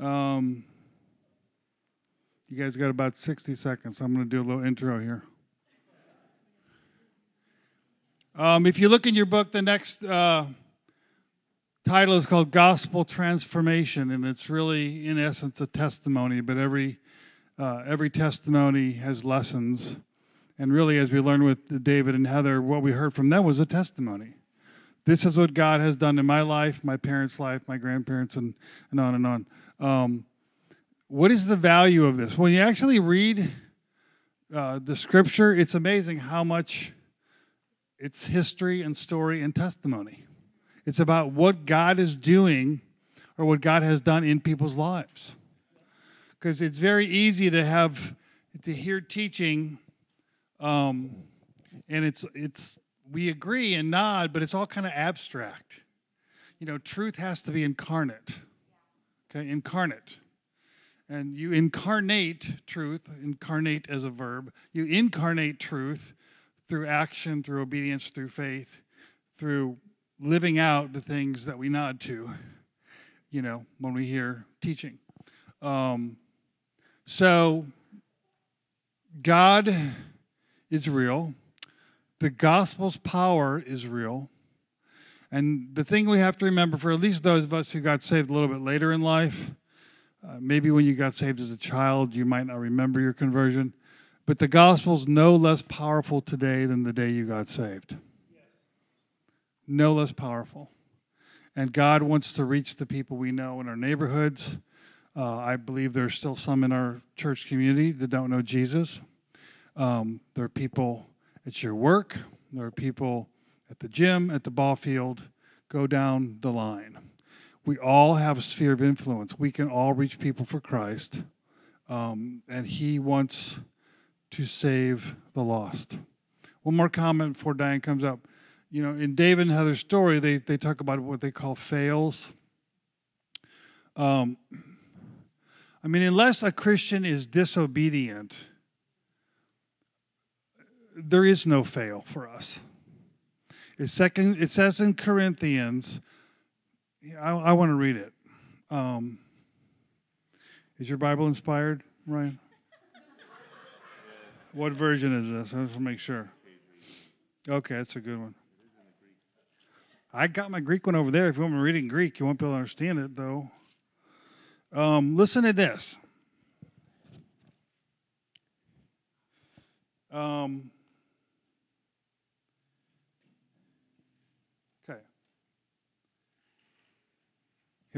Um, you guys got about 60 seconds. I'm going to do a little intro here. Um, if you look in your book, the next uh, title is called Gospel Transformation, and it's really, in essence, a testimony. But every uh, every testimony has lessons, and really, as we learned with David and Heather, what we heard from them was a testimony. This is what God has done in my life, my parents' life, my grandparents, and, and on and on. Um, what is the value of this? When you actually read uh, the scripture, it's amazing how much it's history and story and testimony. It's about what God is doing or what God has done in people's lives. Because it's very easy to have to hear teaching, um, and it's it's we agree and nod, but it's all kind of abstract. You know, truth has to be incarnate. Okay, incarnate. And you incarnate truth, incarnate as a verb. You incarnate truth through action, through obedience, through faith, through living out the things that we nod to, you know, when we hear teaching. Um, so, God is real. The gospel's power is real. And the thing we have to remember for at least those of us who got saved a little bit later in life, uh, maybe when you got saved as a child, you might not remember your conversion, but the gospel's no less powerful today than the day you got saved. No less powerful. And God wants to reach the people we know in our neighborhoods. Uh, I believe there's still some in our church community that don't know Jesus. Um, there are people at your work, there are people at the gym, at the ball field. Go down the line we all have a sphere of influence. We can all reach people for Christ, um, and He wants to save the lost. One more comment before Diane comes up. You know, in David and Heather's story, they, they talk about what they call fails. Um, I mean, unless a Christian is disobedient, there is no fail for us. It, second, it says in Corinthians I, I want to read it. Um, is your Bible inspired, Ryan? what version is this? I just want to make sure. Okay, that's a good one. I got my Greek one over there. If you want me to read it in Greek, you won't be able to understand it, though. Um, listen to this. Um,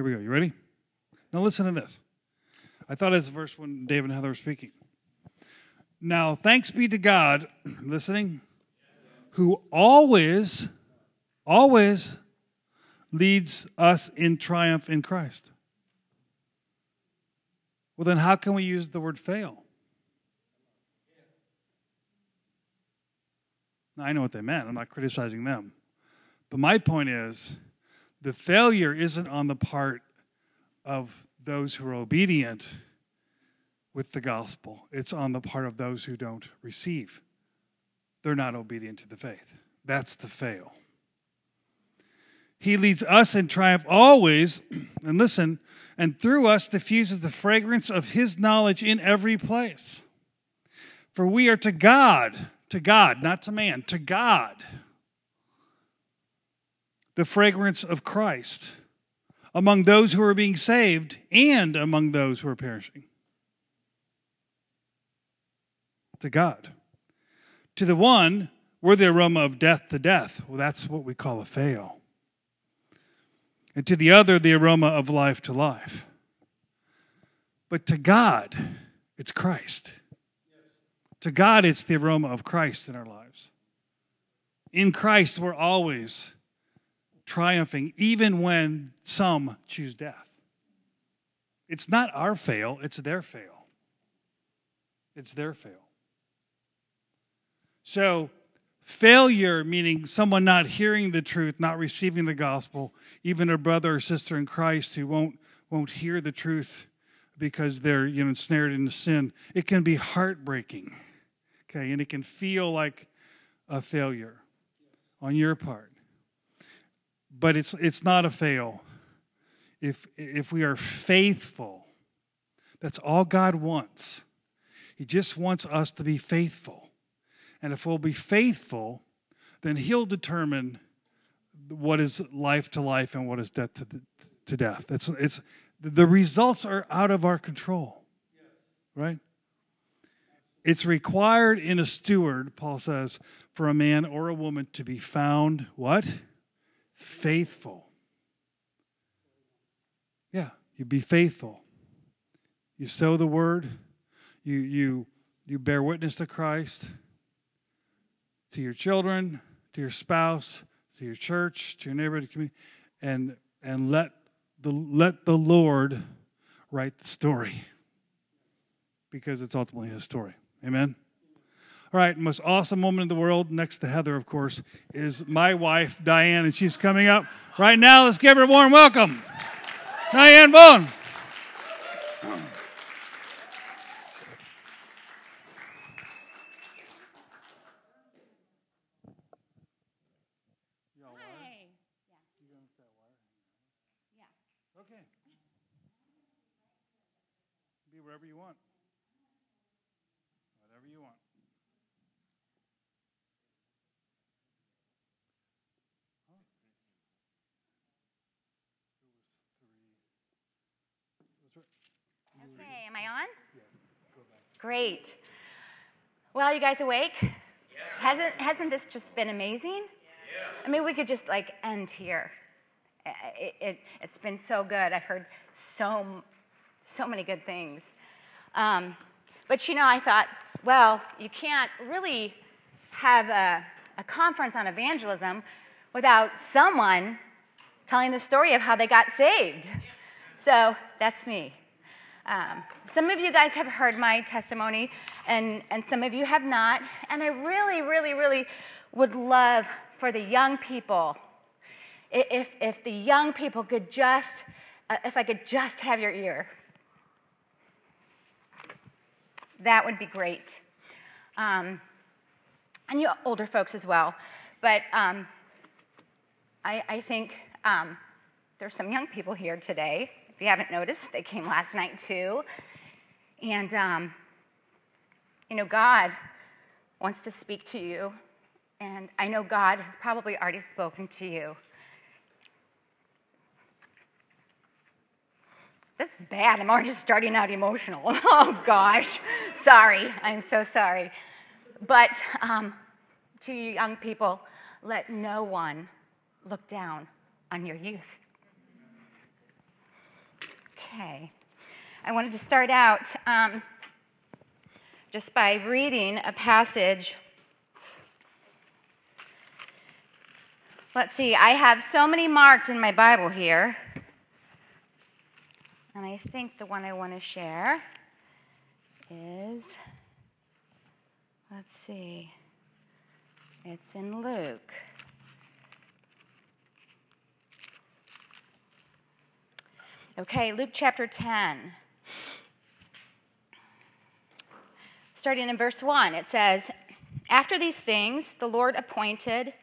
Here we go. You ready? Now listen to this. I thought it's the verse when David and Heather were speaking. Now, thanks be to God, listening, who always, always leads us in triumph in Christ. Well, then how can we use the word fail? Now, I know what they meant. I'm not criticizing them. But my point is, the failure isn't on the part of those who are obedient with the gospel, it's on the part of those who don't receive. They're not obedient to the faith. That's the fail. He leads us in triumph always, and listen, and through us diffuses the fragrance of his knowledge in every place. For we are to God, to God, not to man, to God the fragrance of Christ among those who are being saved and among those who are perishing. To God. To the one, we're the aroma of death to death. Well, that's what we call a fail. And to the other, the aroma of life to life. But to God, it's Christ. To God, it's the aroma of Christ in our lives. In Christ, we're always triumphing even when some choose death. It's not our fail, it's their fail. It's their fail. So, failure meaning someone not hearing the truth, not receiving the gospel, even a brother or sister in Christ who won't won't hear the truth because they're you know ensnared into sin. It can be heartbreaking. Okay, and it can feel like a failure on your part but it's it's not a fail if if we are faithful That's all God wants. He just wants us to be faithful. And if we'll be faithful, then He'll determine what is life to life and what is death to, to death. It's, it's, the results are out of our control, right? It's required in a steward, Paul says, for a man or a woman to be found what? Faithful. Yeah, you be faithful. You sow the word, you you you bear witness to Christ to your children, to your spouse, to your church, to your neighborhood community, and and let the let the Lord write the story. Because it's ultimately his story. Amen. All right, most awesome woman in the world, next to Heather, of course, is my wife, Diane, and she's coming up right now. Let's give her a warm welcome. Diane Bone. Okay. Be wherever you want. Whatever you want. Okay, am I on? Great. Well, you guys awake? Yeah. Hasn't hasn't this just been amazing? Yeah. I mean, we could just like end here. It, it, has been so good. I've heard so so many good things. Um, but you know, I thought, well, you can't really have a, a conference on evangelism without someone telling the story of how they got saved. So that's me. Um, some of you guys have heard my testimony, and, and some of you have not. And I really, really, really would love for the young people, if, if the young people could just, uh, if I could just have your ear. That would be great. Um, and you older folks as well. But um, I, I, think um, there's some young people here today if you haven't noticed, they came last night too. And, um, you know, God wants to speak to you. And I know God has probably already spoken to you. This is bad. I'm already starting out emotional. oh, gosh. Sorry. I'm so sorry. But um, to you young people, let no one look down on your youth. Okay. I wanted to start out um, just by reading a passage. Let's see, I have so many marked in my Bible here. And I think the one I want to share is, let's see, it's in Luke. Okay, Luke chapter 10. Starting in verse 1, it says, After these things, the Lord appointed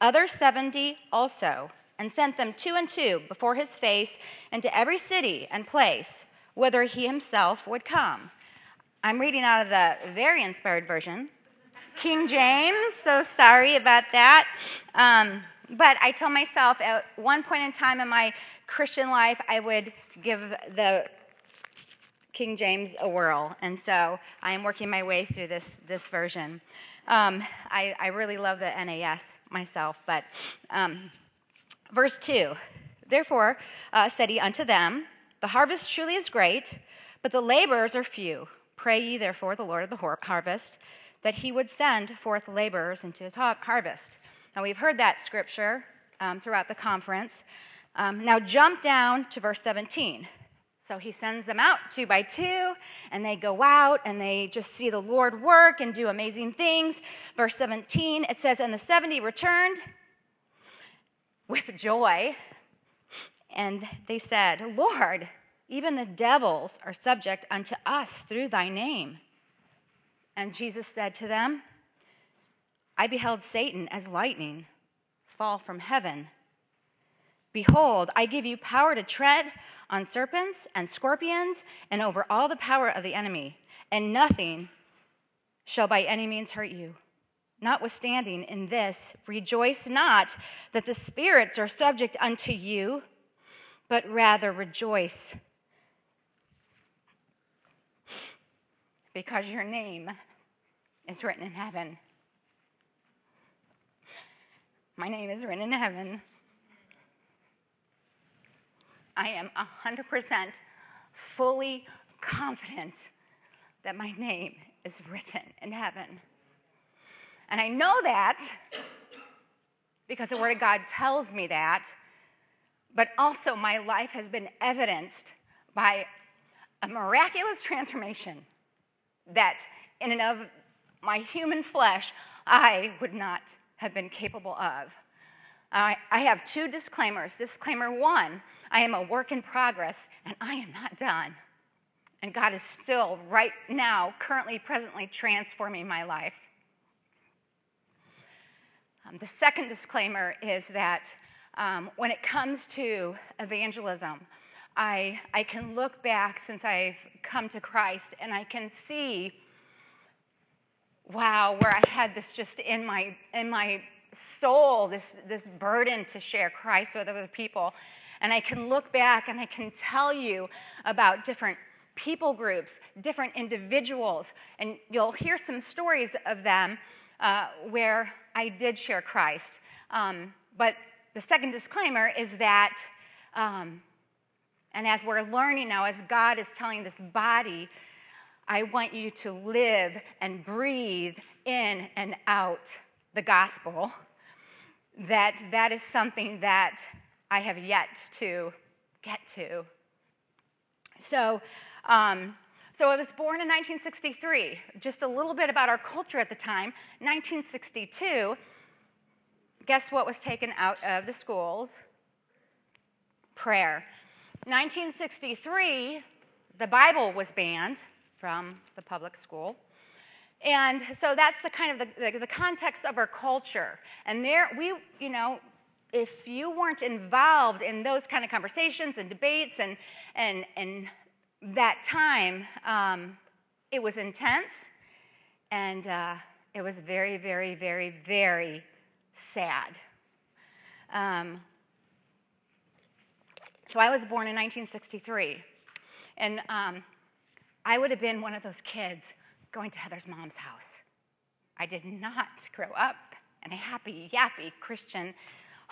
other 70 also, and sent them two and two before his face into every city and place whither he himself would come. I'm reading out of the very inspired version. King James, so sorry about that. Um, but I told myself at one point in time in my Christian life, I would give the King James a whirl. And so I am working my way through this, this version. Um, I, I, really love the NAS myself, but um, verse 2 Therefore uh, said he unto them, The harvest truly is great, but the laborers are few. Pray ye therefore the Lord of the harvest that he would send forth laborers into his harvest. Now we've heard that scripture um, throughout the conference. Um, now jump down to verse 17. So he sends them out two by two, and they go out and they just see the Lord work and do amazing things. Verse 17, it says, And the 70 returned with joy, and they said, Lord, even the devils are subject unto us through thy name. And Jesus said to them, I beheld Satan as lightning fall from heaven. Behold, I give you power to tread on serpents and scorpions and over all the power of the enemy, and nothing shall by any means hurt you. Notwithstanding, in this, rejoice not that the spirits are subject unto you, but rather rejoice because your name is written in heaven. My name is written in heaven. I am 100% fully confident that my name is written in heaven. And I know that because the Word of God tells me that, but also my life has been evidenced by a miraculous transformation that, in and of my human flesh, I would not have been capable of. I, I have two disclaimers. Disclaimer one I am a work in progress, and I am not done. And God is still, right now, currently, presently transforming my life. Um, the second disclaimer is that um, when it comes to evangelism, I, I can look back since I've come to Christ and I can see, wow, where I had this just in my, in my soul, this, this burden to share Christ with other people. And I can look back and I can tell you about different people groups, different individuals, and you'll hear some stories of them uh, where I did share Christ. Um, but the second disclaimer is that, um, and as we're learning now, as God is telling this body, I want you to live and breathe in and out the gospel, that that is something that I have yet to get to. So, um, so I was born in 1963. Just a little bit about our culture at the time. 1962, guess what was taken out of the schools? Prayer. 1963, the Bible was banned from the public school. And so that's the kind of the, the, the, context of our culture. And there, we, you know, if you weren't involved in those kind of conversations and debates and, and, and that time, um, it was intense and uh, it was very, very, very, very sad. Um, so I was born in 1963, and um, I would have been one of those kids going to Heather's mom's house. I did not grow up in a happy, yappy Christian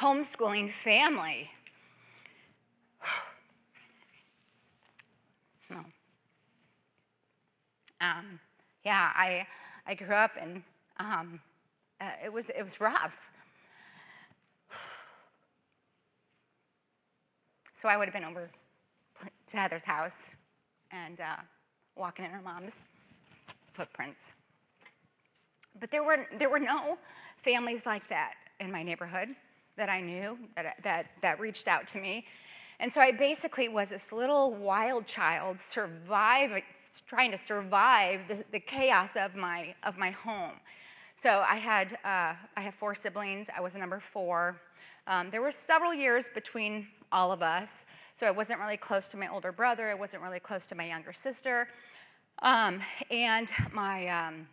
homeschooling family. no. Um, yeah, I, I grew up and um, uh, it, was, it was rough. So I would have been over to Heather's house and uh, walking in her mom's footprints. But there were, there were no families like that in my neighborhood that I knew that, that, that reached out to me. And so I basically was this little wild child survive, trying to survive the, the chaos of my, of my home. So I had, uh, I have four siblings. I was number four. Um, there were several years between all of us. So I wasn't really close to my older brother. I wasn't really close to my younger sister. Um, and my, um,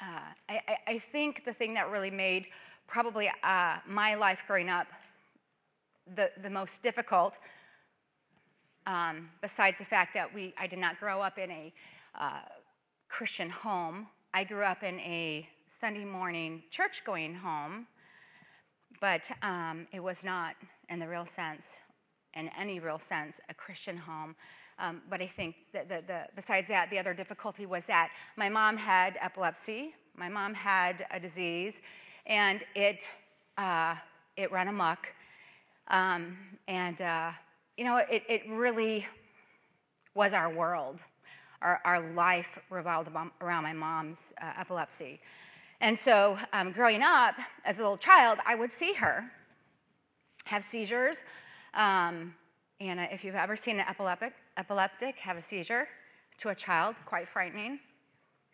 uh, I, I, think the thing that really made probably uh, my life growing up the, the most difficult, um, besides the fact that we, I did not grow up in a uh, Christian home, I grew up in a Sunday morning church going home, but um, it was not, in the real sense, in any real sense, a Christian home. Um, but I think that the, the, besides that, the other difficulty was that my mom had epilepsy. My mom had a disease, and it uh, it ran amok. Um, and uh, you know, it, it really was our world. Our, our life revolved around my mom's uh, epilepsy. And so, um, growing up as a little child, I would see her have seizures. Um, and if you've ever seen an epileptic, epileptic have a seizure to a child, quite frightening.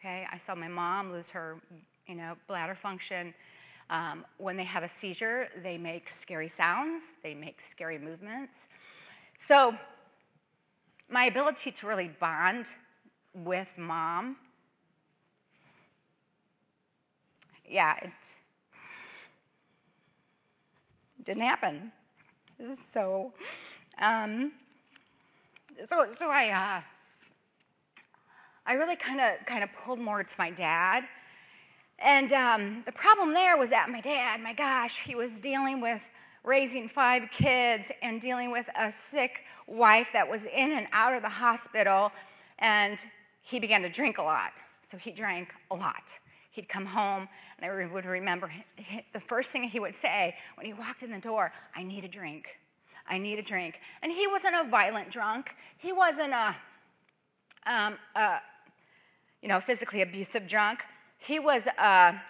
Okay, I saw my mom lose her, you know, bladder function. Um, when they have a seizure, they make scary sounds, they make scary movements. So my ability to really bond with mom, yeah, it didn't happen. This is so, um, so, so I, uh, I really kind of kind of pulled more to my dad. And um, the problem there was that my dad, my gosh, he was dealing with raising five kids and dealing with a sick wife that was in and out of the hospital. And he began to drink a lot. So he drank a lot. He'd come home, and I would remember the first thing he would say when he walked in the door I need a drink. I need a drink. And he wasn't a violent drunk, he wasn't a, um, a you know, physically abusive drunk. He was a,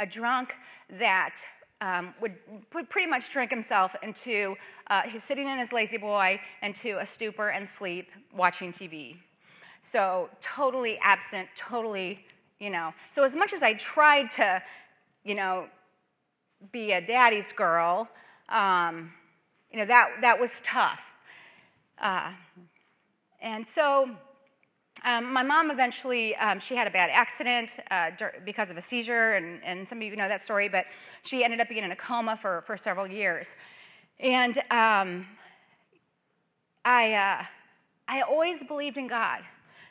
a drunk that um, would, pretty much drink himself into uh, he's sitting in his La-Z-Boy into a stupor and sleep watching TV. So totally absent, totally, you know. So as much as I tried to, you know, be a daddy's girl, um, you know, that, that was tough. Uh, and so um, my mom eventually, um, she had a bad accident uh, because of a seizure, and, and some of you know that story, but she ended up being in a coma for, for several years. And um, I, uh, I always believed in God,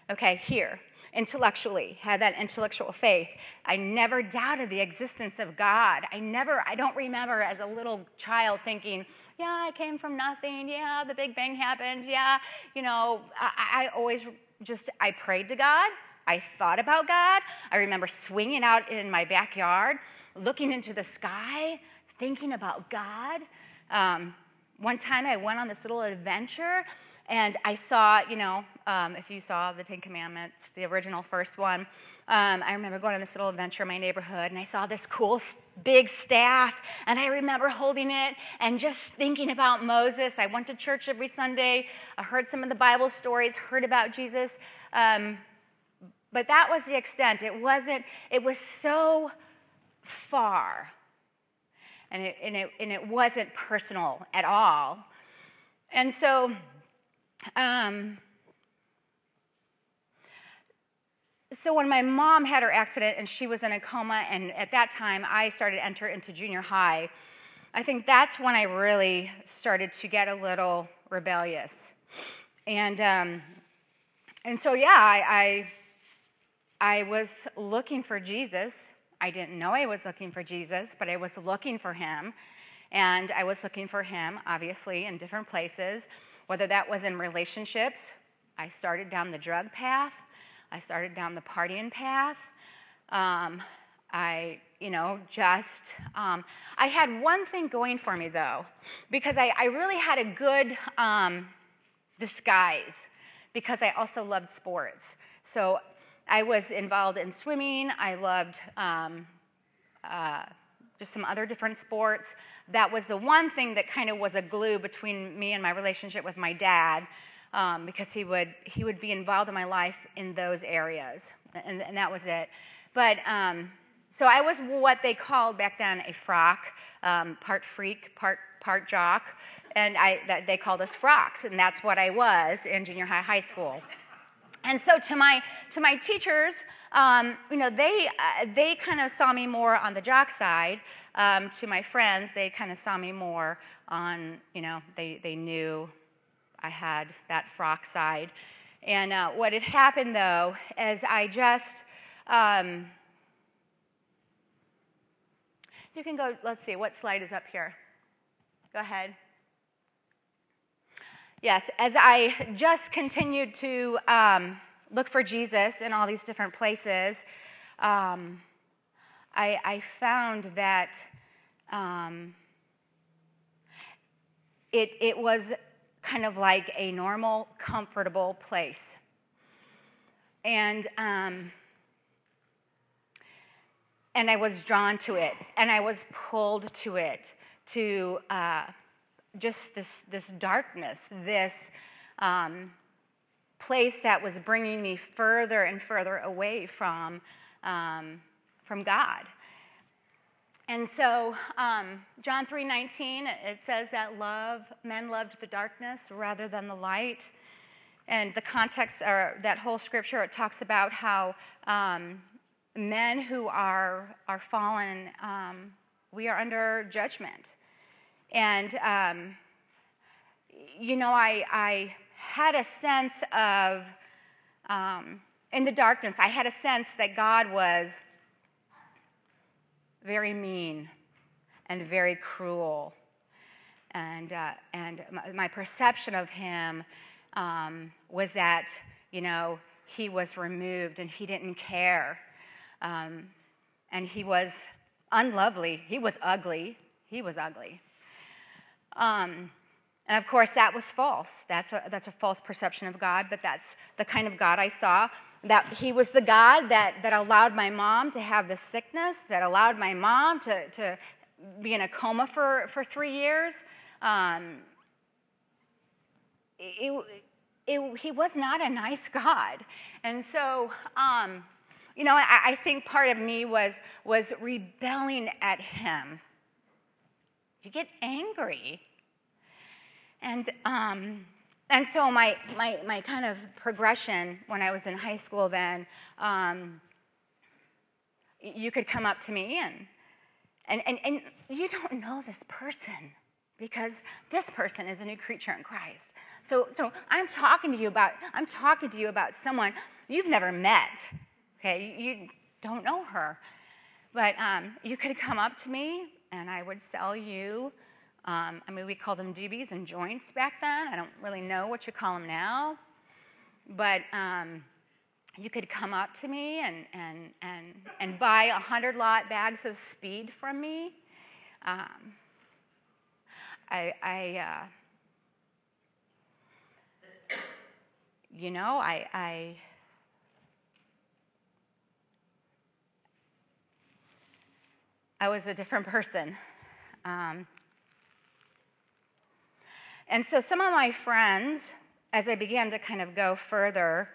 okay, here, intellectually, had that intellectual faith. I never doubted the existence of God. I never, I don't remember as a little child thinking, yeah, I came from nothing. Yeah, the Big Bang happened. Yeah, you know, I, I always just, I prayed to God. I thought about God. I remember swinging out in my backyard, looking into the sky, thinking about God. Um, one time I went on this little adventure and I saw, you know, um, if you saw the Ten Commandments, the original first one, um, I remember going on this little adventure in my neighborhood and I saw this cool big staff and I remember holding it and just thinking about Moses. I went to church every Sunday, I heard some of the Bible stories, heard about Jesus. Um, but that was the extent. It wasn't, it was so far. And it, and it, and it wasn't personal at all. And so, um, so when my mom had her accident and she was in a coma, and at that time I started to enter into junior high, I think that's when I really started to get a little rebellious. And, um, and so, yeah, I, I, I was looking for Jesus. I didn't know I was looking for Jesus, but I was looking for him. And I was looking for him, obviously, in different places, whether that was in relationships. I started down the drug path. I started down the partying path. Um, I, you know, just, um, I had one thing going for me though, because I, I really had a good um, disguise, because I also loved sports. So I was involved in swimming, I loved um, uh, just some other different sports. That was the one thing that kind of was a glue between me and my relationship with my dad um, because he would, he would be involved in my life in those areas. And, and that was it. But um, so I was what they called back then a frock, um, part freak, part, part jock. And I, that, they called us frocks. And that's what I was in junior high, high school. And so to my, to my teachers, um, you know, they, uh, they kind of saw me more on the jock side. Um, to my friends, they kind of saw me more on, you know, they, they knew I had that frock side. And uh, what had happened though is I just, um, you can go, let's see, what slide is up here? Go ahead. Yes, as I just continued to um, look for Jesus in all these different places, um, I, I, found that um, it, it was kind of like a normal, comfortable place. And, um, and I was drawn to it, and I was pulled to it, to uh, just this, this darkness, this um, place that was bringing me further and further away from, um, from God. And so, um, John 3:19, it says that love, men loved the darkness rather than the light. and the context, or that whole scripture, it talks about how um, men who are, are fallen, um, we are under judgment. And, um, you know, I, I had a sense of, um, in the darkness, I had a sense that God was very mean and very cruel. And, uh, and my, perception of him um, was that, you know, he was removed and he didn't care. Um, and he was unlovely. He was ugly. He was ugly. Um, and of course, that was false. That's a, that's a false perception of God, but that's the kind of God I saw. That He was the God that, that allowed my mom to have the sickness, that allowed my mom to, to be in a coma for, for three years. Um, it, it, he was not a nice God. And so, um, you know, I, I, think part of me was, was rebelling at him. You get angry. And, um, and so my, my, my kind of progression when I was in high school then, um, you could come up to me and, and, and, and you don't know this person because this person is a new creature in Christ. So, so I'm talking to you about I'm talking to you about someone you've never met. Okay, you don't know her, but um, you could come up to me and I would sell you. Um, I mean, we called them doobies and joints back then. I don't really know what you call them now, but um, you could come up to me and and and and buy a hundred lot bags of speed from me. Um, I, I uh, you know, I, I, I was a different person. Um, and so some of my friends, as I began to kind of go further,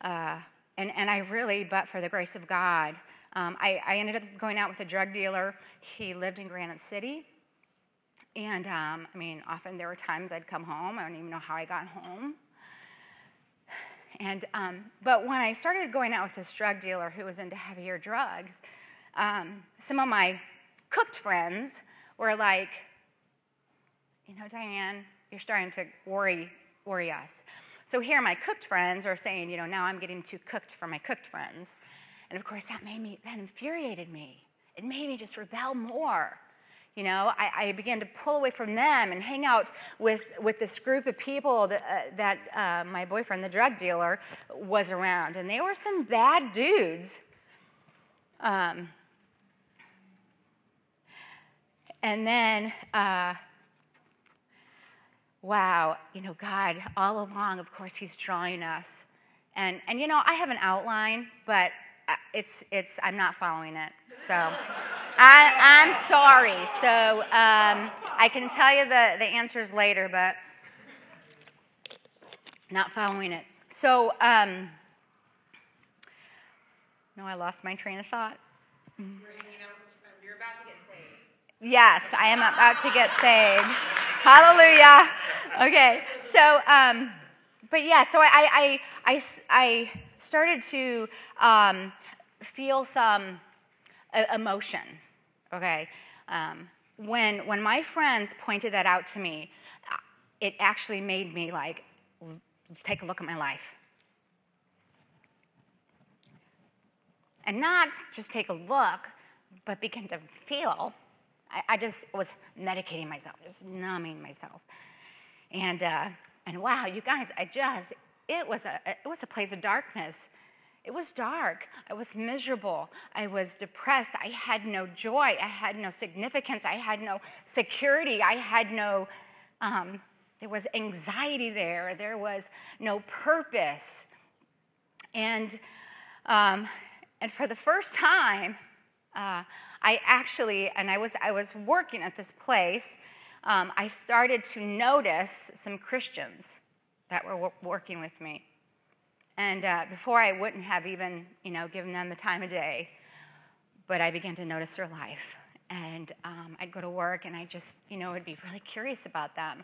uh, and, and I really, but for the grace of God, um, I, I ended up going out with a drug dealer. He lived in Granite City. And um, I mean, often there were times I'd come home, I don't even know how I got home. And, um, but when I started going out with this drug dealer who was into heavier drugs, um, some of my cooked friends were like, you know, Diane, you're starting to worry, worry us. So here my cooked friends are saying, you know, now I'm getting too cooked for my cooked friends. And of course, that made me, that infuriated me. It made me just rebel more. You know, I, I, began to pull away from them and hang out with, with this group of people that, uh, that uh, my boyfriend, the drug dealer, was around. And they were some bad dudes. Um, and then, uh, wow, you know, God, all along, of course, He's drawing us. And, and you know, I have an outline, but uh, it's, it's, I'm not following it. So. I, am sorry. So um, I can tell you the, the answers later, but not following it. So, um, no, I lost my train of thought. Yes, I am about to get saved. Hallelujah. Okay, so, um, but yeah, so I, I, I, I started to um, feel some emotion okay? Um, when, when my friends pointed that out to me, it actually made me like, take a look at my life. And not just take a look, but begin to feel. I, I just was medicating myself, just numbing myself. And, uh, and wow, you guys, I just, it was, a, it was a place of darkness. It was dark. I was miserable. I was depressed. I had no joy. I had no significance. I had no security. I had no, um, there was anxiety there. There was no purpose. And, um, and for the first time, uh, I actually, and I was, I was working at this place, um, I started to notice some Christians that were working with me. And uh, before I wouldn't have even, you know, given them the time of day, but I began to notice their life. And um, I'd go to work and I just, you know, would be really curious about them.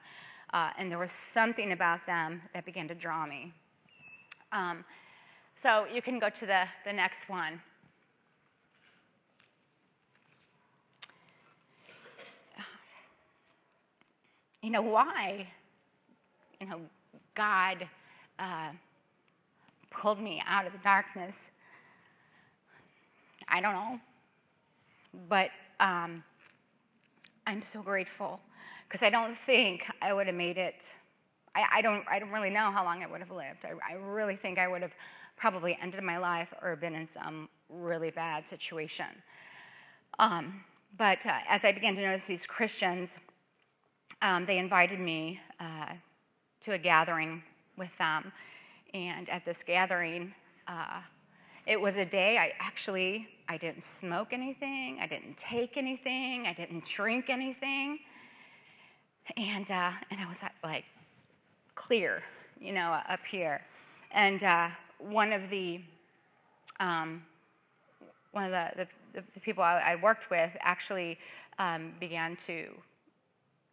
Uh, and there was something about them that began to draw me. Um, so you can go to the, the next one. You know, why? You know, God uh, pulled me out of the darkness. I don't know. But um, I'm so grateful because I don't think I would have made it. I, I, don't, I don't really know how long I would have lived. I, I really think I would have probably ended my life or been in some really bad situation. Um, but uh, as I began to notice these Christians, um, they invited me uh, to a gathering with them. And at this gathering, uh, it was a day I actually I didn't smoke anything, I didn't take anything, I didn't drink anything, and uh, and I was like clear, you know, up here. And uh, one of the um, one of the, the, the people I, I, worked with actually um, began to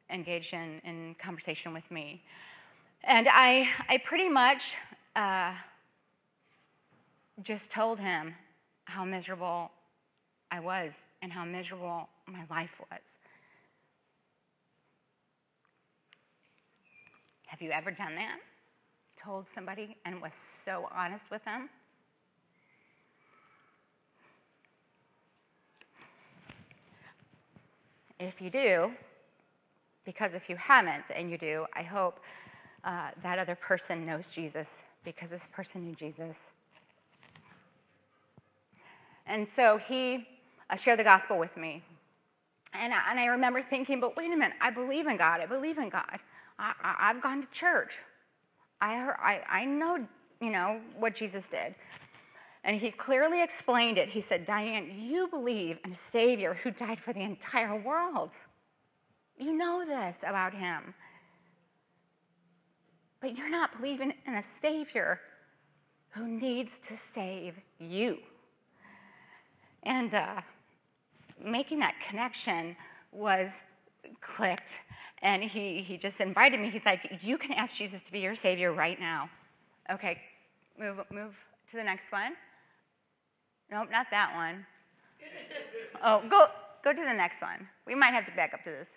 engage in, in conversation with me. And I, I pretty much uh, just told him how miserable I was and how miserable my life was. Have you ever done that? Told somebody and was so honest with them? If you do, because if you haven't and you do, I hope uh, that other person knows Jesus because this person knew Jesus. And so he uh, shared the gospel with me. And I, and I remember thinking, but wait a minute, I believe in God. I believe in God. I, have gone to church. I, I, I know, you know, what Jesus did. And he clearly explained it. He said, Diane, you believe in a Savior who died for the entire world. You know this about him. But you're not believing in a Savior who needs to save you. And uh, making that connection was clicked. And he, he just invited me. He's like, You can ask Jesus to be your Savior right now. Okay, move, move to the next one. Nope, not that one. Oh, go, go to the next one. We might have to back up to this.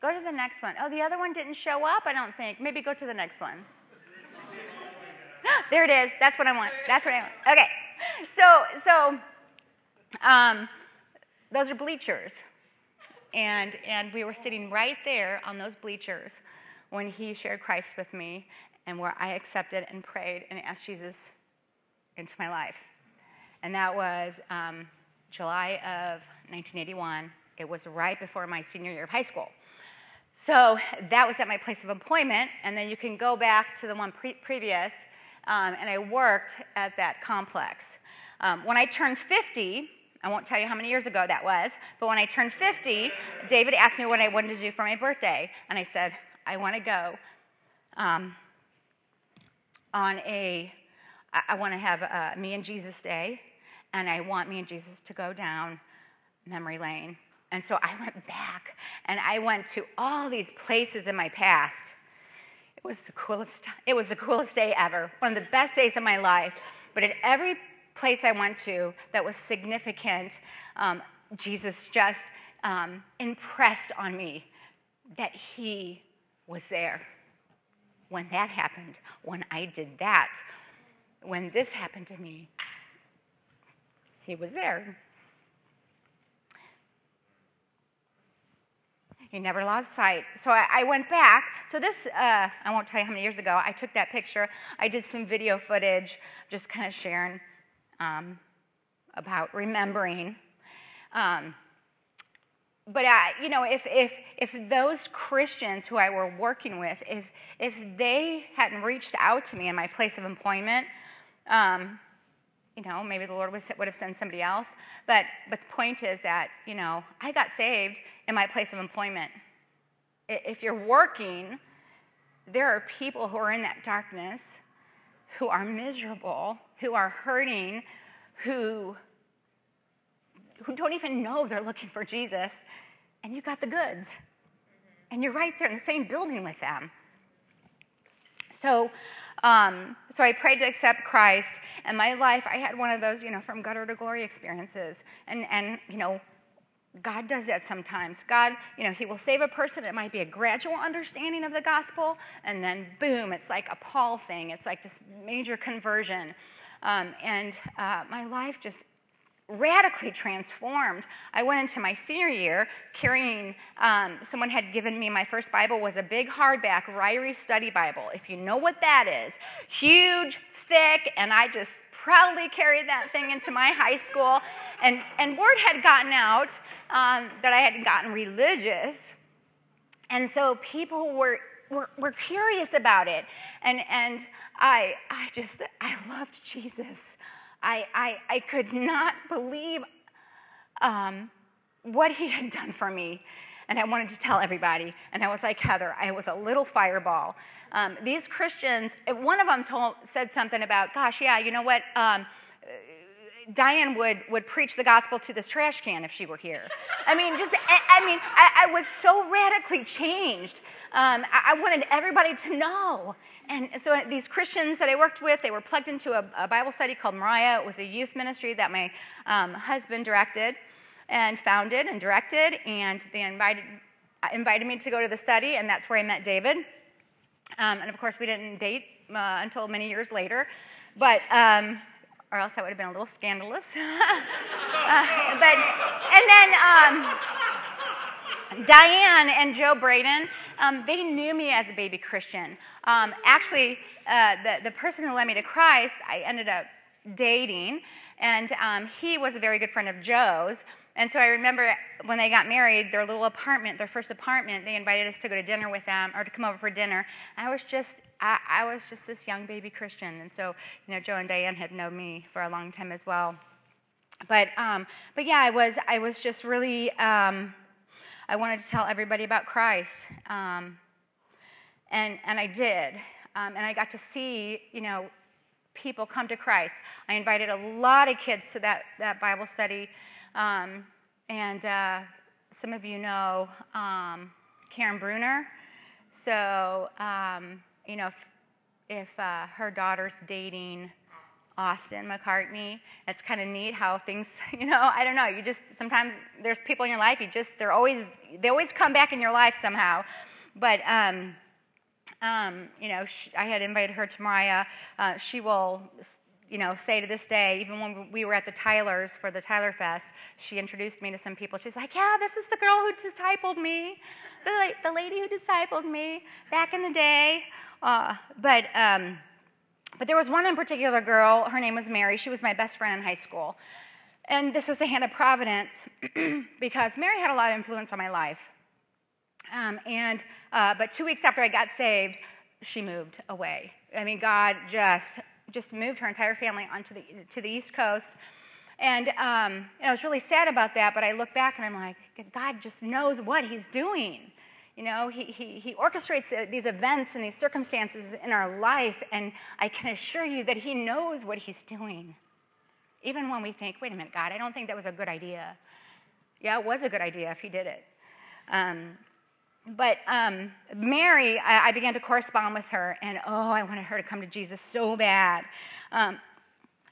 Go to the next one. Oh, the other one didn't show up, I don't think. Maybe go to the next one. there it is. That's what I want. That's what I want. Okay. So, so um, those are bleachers. And, and we were sitting right there on those bleachers when he shared Christ with me and where I accepted and prayed and asked Jesus into my life. And that was um, July of 1981. It was right before my senior year of high school. So that was at my place of employment, and then you can go back to the one pre- previous, um, and I worked at that complex. Um, when I turned 50, I won't tell you how many years ago that was, but when I turned 50, David asked me what I wanted to do for my birthday, and I said, I want to go um, on a, I, I want to have a me and Jesus day, and I want me and Jesus to go down memory lane and so I went back and I went to all these places in my past. It was the coolest, it was the coolest day ever, one of the best days of my life. But at every place I went to that was significant, um, Jesus just um, impressed on me that He was there. When that happened, when I did that, when this happened to me, He was there. He never lost sight. So I, I went back. So this, uh, I won't tell you how many years ago, I took that picture. I did some video footage, just kind of sharing um, about remembering. Um, but you know, if, if, if those Christians who I were working with, if, if they hadn't reached out to me in my place of employment, um, you know, maybe the Lord would, have sent somebody else. But, but the point is that, you know, I got saved in my place of employment. If you're working, there are people who are in that darkness, who are miserable, who are hurting, who, who don't even know they're looking for Jesus, and you got the goods. And you're right there in the same building with them. So, um, so I prayed to accept Christ, and my life, I had one of those, you know, from gutter to glory experiences. And, and you know, God does that sometimes. God, you know, He will save a person. It might be a gradual understanding of the gospel, and then boom, it's like a Paul thing. It's like this major conversion. Um, and uh, my life just radically transformed. I went into my senior year carrying, um, someone had given me my first Bible was a big hardback Ryrie Study Bible. If you know what that is, huge, thick, and I just proudly carried that thing into my high school. And, and word had gotten out um, that I had gotten religious. And so people were, were, were curious about it. And, and I, I just, I loved Jesus. I, I, I could not believe um, what he had done for me. And I wanted to tell everybody. And I was like Heather, I was a little fireball. Um, these Christians, one of them told, said something about, gosh, yeah, you know what? Um, Diane would, would preach the gospel to this trash can if she were here. I mean, just, I, I mean, I, I, was so radically changed. Um, I, I, wanted everybody to know. And so these Christians that I worked with, they were plugged into a, a Bible study called Mariah. It was a youth ministry that my um, husband directed and founded and directed. And they invited, invited me to go to the study, and that's where I met David. Um, and of course, we didn't date uh, until many years later. But um, or else that would have been a little scandalous. uh, but, and then um, Diane and Joe Braden, um, they knew me as a baby Christian. Um, actually, uh, the, the person who led me to Christ, I ended up dating, and um, he was a very good friend of Joe's. And so I remember when they got married, their little apartment, their first apartment, they invited us to go to dinner with them or to come over for dinner. I was just, I, I was just this young baby Christian. And so, you know, Joe and Diane had known me for a long time as well. But, um, but yeah, I was, I was just really, um, I wanted to tell everybody about Christ. Um, and, and I did. Um, and I got to see, you know, people come to Christ. I invited a lot of kids to that, that Bible study. Um, and uh, some of you know um, Karen Bruner. So, um, you know, if, if uh, her daughter's dating Austin McCartney, it's kind of neat how things, you know, I don't know. You just sometimes there's people in your life. You just they're always they always come back in your life somehow. But um, um, you know, she, I had invited her to Mariah. Uh, she will you know, say to this day, even when we were at the Tyler's for the Tyler Fest, she introduced me to some people. She's like, Yeah, this is the girl who discipled me, the, the lady who discipled me back in the day. Uh, but, um, but there was one in particular girl, her name was Mary. She was my best friend in high school. And this was the hand of providence because Mary had a lot of influence on my life. Um, and, uh, but two weeks after I got saved, she moved away. I mean, God just just moved her entire family onto the, to the East Coast. And um, you know, I was really sad about that, but I look back and I'm like, God just knows what He's doing. You know, He, he, he orchestrates these events and these circumstances in our life, and I can assure you that He knows what He's doing. Even when we think, wait a minute, God, I don't think that was a good idea. Yeah, it was a good idea if He did it. Um, but um, Mary, I, I, began to correspond with her, and oh, I wanted her to come to Jesus so bad. Um,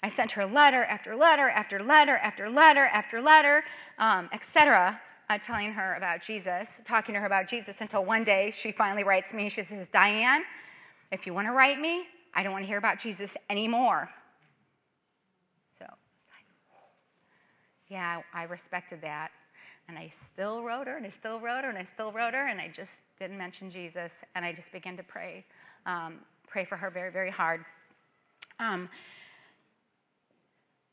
I sent her letter after letter after letter after letter after letter, um, etc., uh, telling her about Jesus, talking to her about Jesus until one day she finally writes me. She says, Diane, if you want to write me, I don't want to hear about Jesus anymore. So, yeah, I respected that. And I still wrote her, and I still wrote her, and I still wrote her, and I just didn't mention Jesus. And I just began to pray, um, pray for her very, very hard. Um,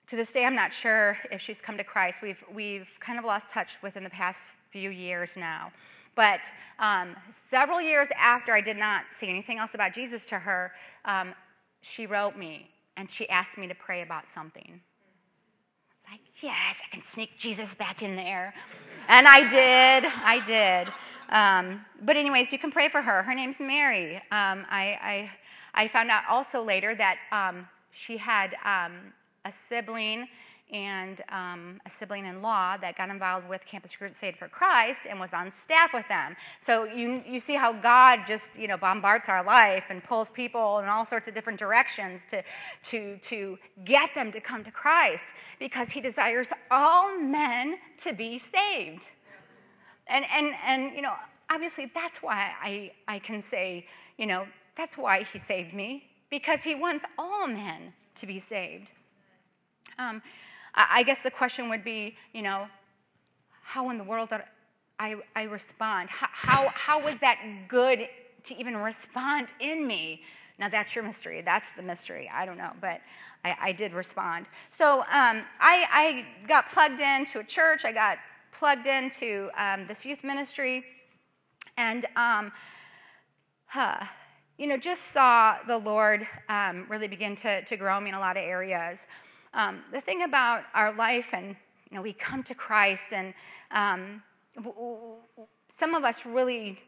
to this day, I'm not sure if she's come to Christ. We've, we've kind of lost touch within the past few years now. But um, several years after I did not say anything else about Jesus to her, um, she wrote me and she asked me to pray about something like, yes, I can sneak Jesus back in there. And I did. I did. Um, but, anyways, you can pray for her. Her name's Mary. Um, I, I, I, found out also later that um, she had um, a sibling and um, a sibling in law that got involved with Campus Crusade for Christ and was on staff with them. So you, you see how God just you know bombards our life and pulls people in all sorts of different directions to, to, to get them to come to Christ because he desires all men to be saved. And, and, and you know, obviously that's why I, I can say, you know, that's why he saved me, because he wants all men to be saved. Um, I guess the question would be, you know, how in the world did I, I respond? How, how, how was that good to even respond in me? Now, that's your mystery. That's the mystery. I don't know, but I, I did respond. So um, I, I, got plugged into a church. I got plugged into um, this youth ministry. And, um, huh, you know, just saw the Lord um, really begin to, to grow me in a lot of areas. Um, the thing about our life, and you know, we come to Christ, and um, some of us really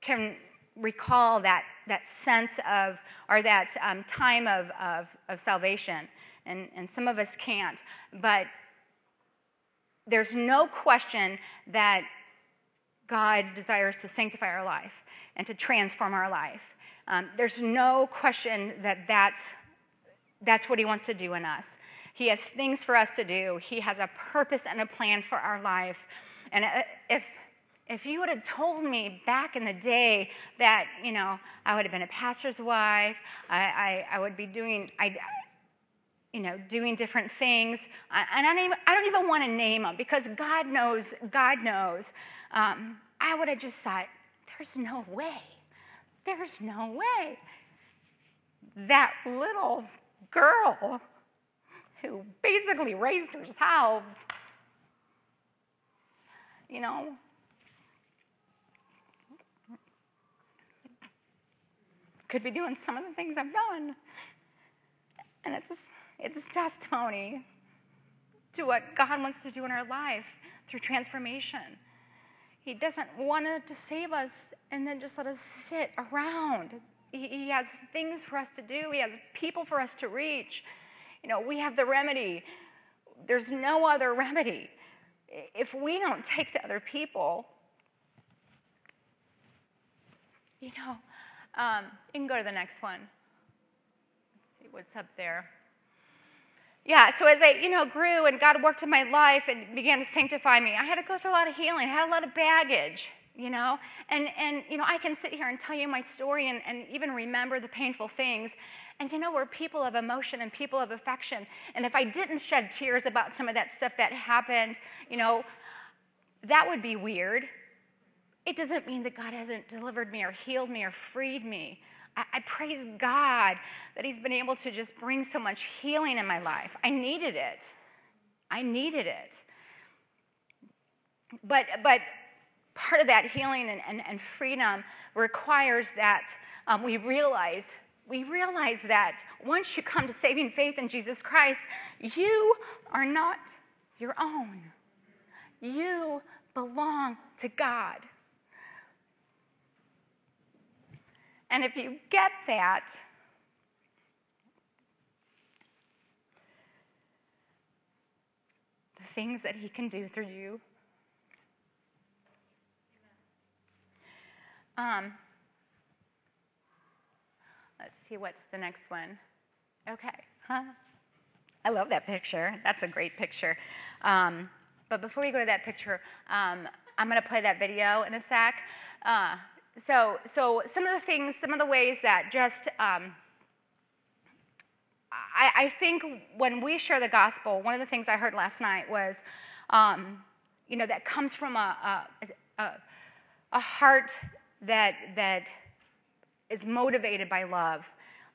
can recall that, that sense of, or that um, time of, of, of salvation, and, and some of us can't. But there's no question that God desires to sanctify our life and to transform our life. Um, there's no question that that's, that's what He wants to do in us. He has things for us to do. He has a purpose and a plan for our life. And uh, if if you would have told me back in the day that you know I would have been a pastor's wife, I, I, I would be doing I, you know doing different things, and I don't even, I don't even want to name them because God knows God knows. Um, I would have just thought, there's no way, there's no way that little girl who basically raised herself. You know, could be doing some of the things I've done. And it's, it's testimony to what God wants to do in our life through transformation. He doesn't want to save us and then just let us sit around. He, he has things for us to do, He has people for us to reach. You know, we have the remedy. There's no other remedy. If we don't take to other people, you know, um, you can go to the next one. Let's see what's up there. Yeah, so as I, you know, grew and God worked in my life and began to sanctify me, I had to go through a lot of healing. I had a lot of baggage, you know, and and you know, I can sit here and tell you my story and, and even remember the painful things. And you know, we're people of emotion and people of affection. And if I didn't shed tears about some of that stuff that happened, you know, that would be weird. It doesn't mean that God hasn't delivered me or healed me or freed me. I, I praise God that He's been able to just bring so much healing in my life. I needed it. I needed it. But, but part of that healing and, and, and freedom requires that um, we realize we realize that once you come to saving faith in Jesus Christ, you are not your own. You belong to God. And if you get that, the things that He can do through you. Um, see what's the next one. Okay, huh? I love that picture. That's a great picture. Um, but before we go to that picture, um, I'm going to play that video in a sec. Uh, so, so some of the things, some of the ways that just, um, I, I, think when we share the gospel, one of the things I heard last night was, um, you know, that comes from a, a, a, a heart that that is motivated by love,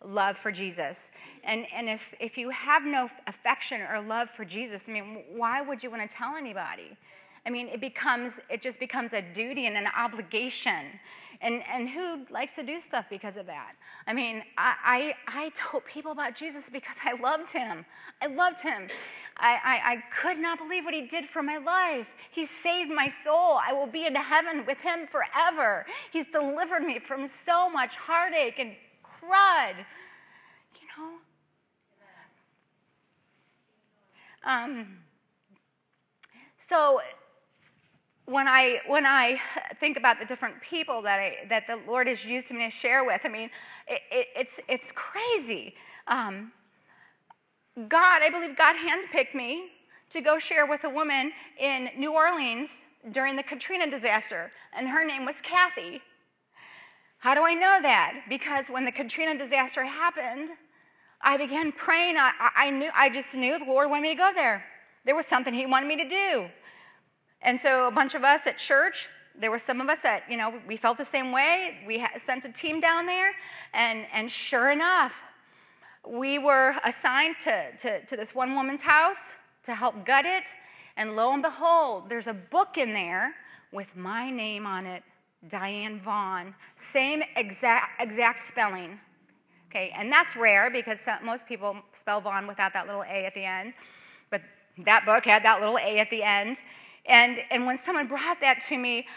love for Jesus. And, and if, if you have no affection or love for Jesus, I mean, why would you want to tell anybody? I mean, it becomes, it just becomes a duty and an obligation. And, and who likes to do stuff because of that? I mean, I, I, I told people about Jesus because I loved him. I loved him. I, I, I could not believe what he did for my life. He saved my soul. I will be in heaven with him forever. He's delivered me from so much heartache and crud. You know? Um, so when I when I think about the different people that I that the Lord has used me to share with, I mean, it, it, it's it's crazy. Um, God, I believe God handpicked me to go share with a woman in New Orleans during the Katrina disaster, and her name was Kathy. How do I know that? Because when the Katrina disaster happened, I began praying. I, I, knew, I just knew the Lord wanted me to go there. There was something He wanted me to do. And so a bunch of us at church, there were some of us that, you know, we felt the same way. We sent a team down there, and, and sure enough, we were assigned to, to, to this one woman's house to help gut it. And lo and behold, there's a book in there with my name on it, Diane Vaughn. Same exact, exact spelling. Okay, and that's rare because most people spell Vaughn without that little A at the end. But that book had that little A at the end. And, and when someone brought that to me,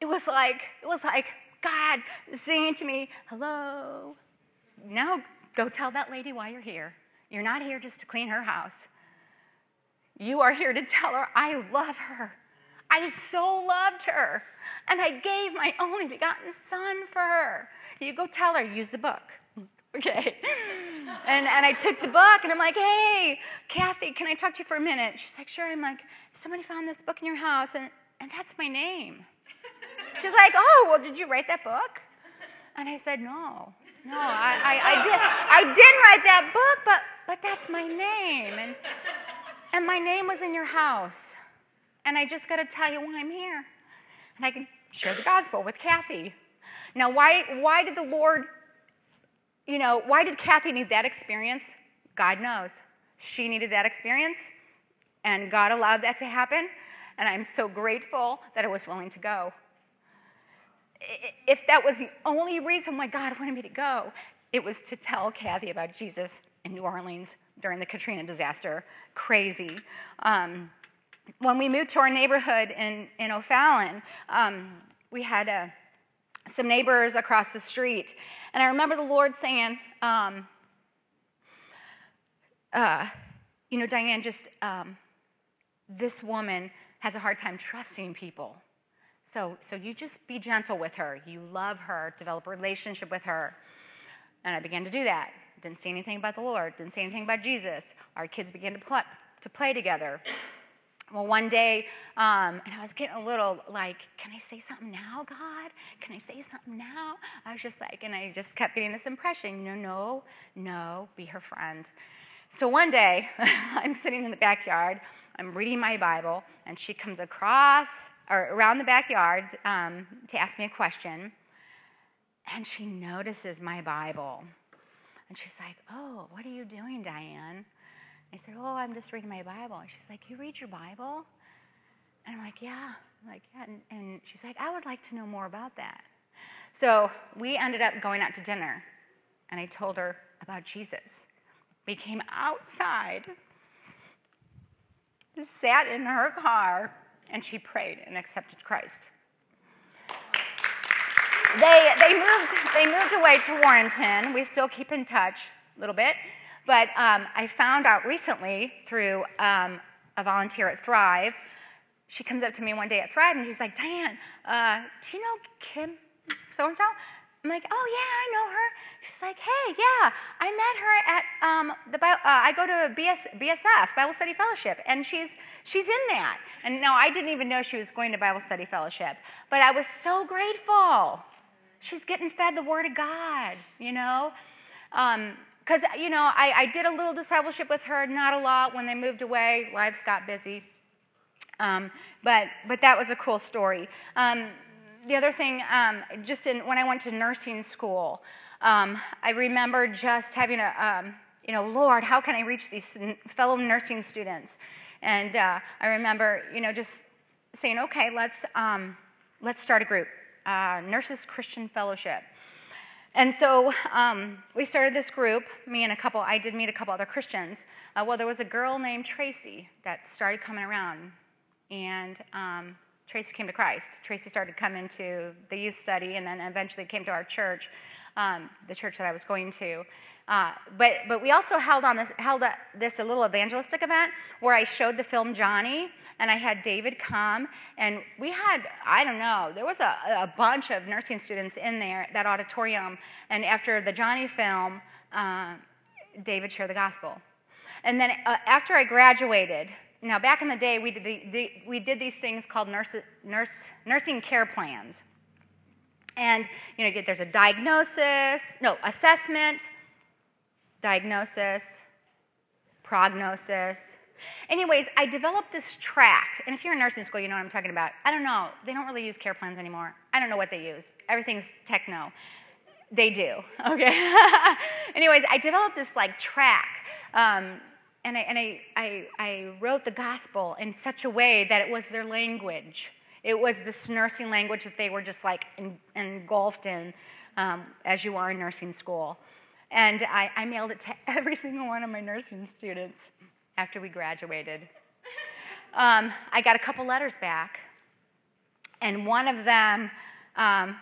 it was like, it was like God saying to me, hello. Now go tell that lady why you're here. You're not here just to clean her house. You are here to tell her, I love her. I so loved her. And I gave my only begotten son for her. You go tell her, use the book. okay. And, and I took the book and I'm like, hey, Kathy, can I talk to you for a minute? She's like, sure. I'm like, somebody found this book in your house and, and that's my name. She's like, oh, well, did you write that book? And I said, no, no, I, I, I, did, I didn't write that book, but, but that's my name. And, and my name was in your house. And I just got to tell you why I'm here. And I can share the gospel with Kathy. Now, why, why did the Lord, you know, why did Kathy need that experience? God knows. She needed that experience, and God allowed that to happen. And I'm so grateful that I was willing to go. If that was the only reason why God wanted me to go, it was to tell Kathy about Jesus in New Orleans during the Katrina disaster. Crazy. Um, when we moved to our neighborhood in, in O'Fallon, um, we had uh, some neighbors across the street. And I remember the Lord saying, um, uh, you know, Diane, just um, this woman has a hard time trusting people. So, so you just be gentle with her. You love her, develop a relationship with her. And I began to do that. Didn't say anything about the Lord, didn't say anything about Jesus. Our kids began to play, to play together. Well, one day, um, and I was getting a little like, can I say something now, God? Can I say something now? I was just like, and I just kept getting this impression, you know, no, no, be her friend. So one day, I'm sitting in the backyard, I'm reading my Bible, and she comes across or around the backyard um, to ask me a question, and she notices my Bible. And she's like, Oh, what are you doing, Diane? I said, Oh, I'm just reading my Bible. And she's like, You read your Bible? And I'm like, Yeah. I'm like, yeah. And, and she's like, I would like to know more about that. So we ended up going out to dinner, and I told her about Jesus. We came outside, sat in her car, and she prayed and accepted Christ. They, they, moved, they moved away to Warrenton. We still keep in touch a little bit. But um, I found out recently through um, a volunteer at Thrive, she comes up to me one day at Thrive and she's like, Diane, uh, do you know Kim so and so? I'm like, oh yeah, I know her. She's like, hey, yeah, I met her at um, the uh, I go to BS, BSF Bible Study Fellowship, and she's she's in that. And no, I didn't even know she was going to Bible Study Fellowship, but I was so grateful. She's getting fed the Word of God, you know. Um, because you know I, I, did a little discipleship with her not a lot. When they moved away lives got busy. Um, but but that was a cool story. Um, the other thing um, just in when i went to nursing school um, i remember just having a um, you know lord how can i reach these fellow nursing students? And uh, i remember you know just saying okay let's um, let's start a group uh, nurses christian fellowship and so um, we started this group, me and a couple, I did meet a couple other Christians. Uh, well, there was a girl named Tracy that started coming around, and um, Tracy came to Christ. Tracy started coming to the youth study and then eventually came to our church. um, the church that I was going to. Uh, but, but we also held on this, held a, this a little evangelistic event where I showed the film Johnny, and I had David come, and we had I don't know there was a, a bunch of nursing students in there that auditorium, and after the Johnny film, uh, David shared the gospel, and then uh, after I graduated. Now, back in the day, we did, the, the, we did these things called nurse, nurse, nursing care plans. And, you know, there's a diagnosis, no, assessment, diagnosis, prognosis. Anyways, I developed this track, and if you're in nursing school, you know what I'm talking about. I don't know, they don't really use care plans anymore. I don't know what they use. Everything's techno. They do, okay? Anyways, I developed this like track, um, and, I, and I, I, I wrote the gospel in such a way that it was their language. It was this nursing language that they were just like engulfed in um, as you are in nursing school. And I, I mailed it to every single one of my nursing students after we graduated. Um, I got a couple letters back, and one of them, um,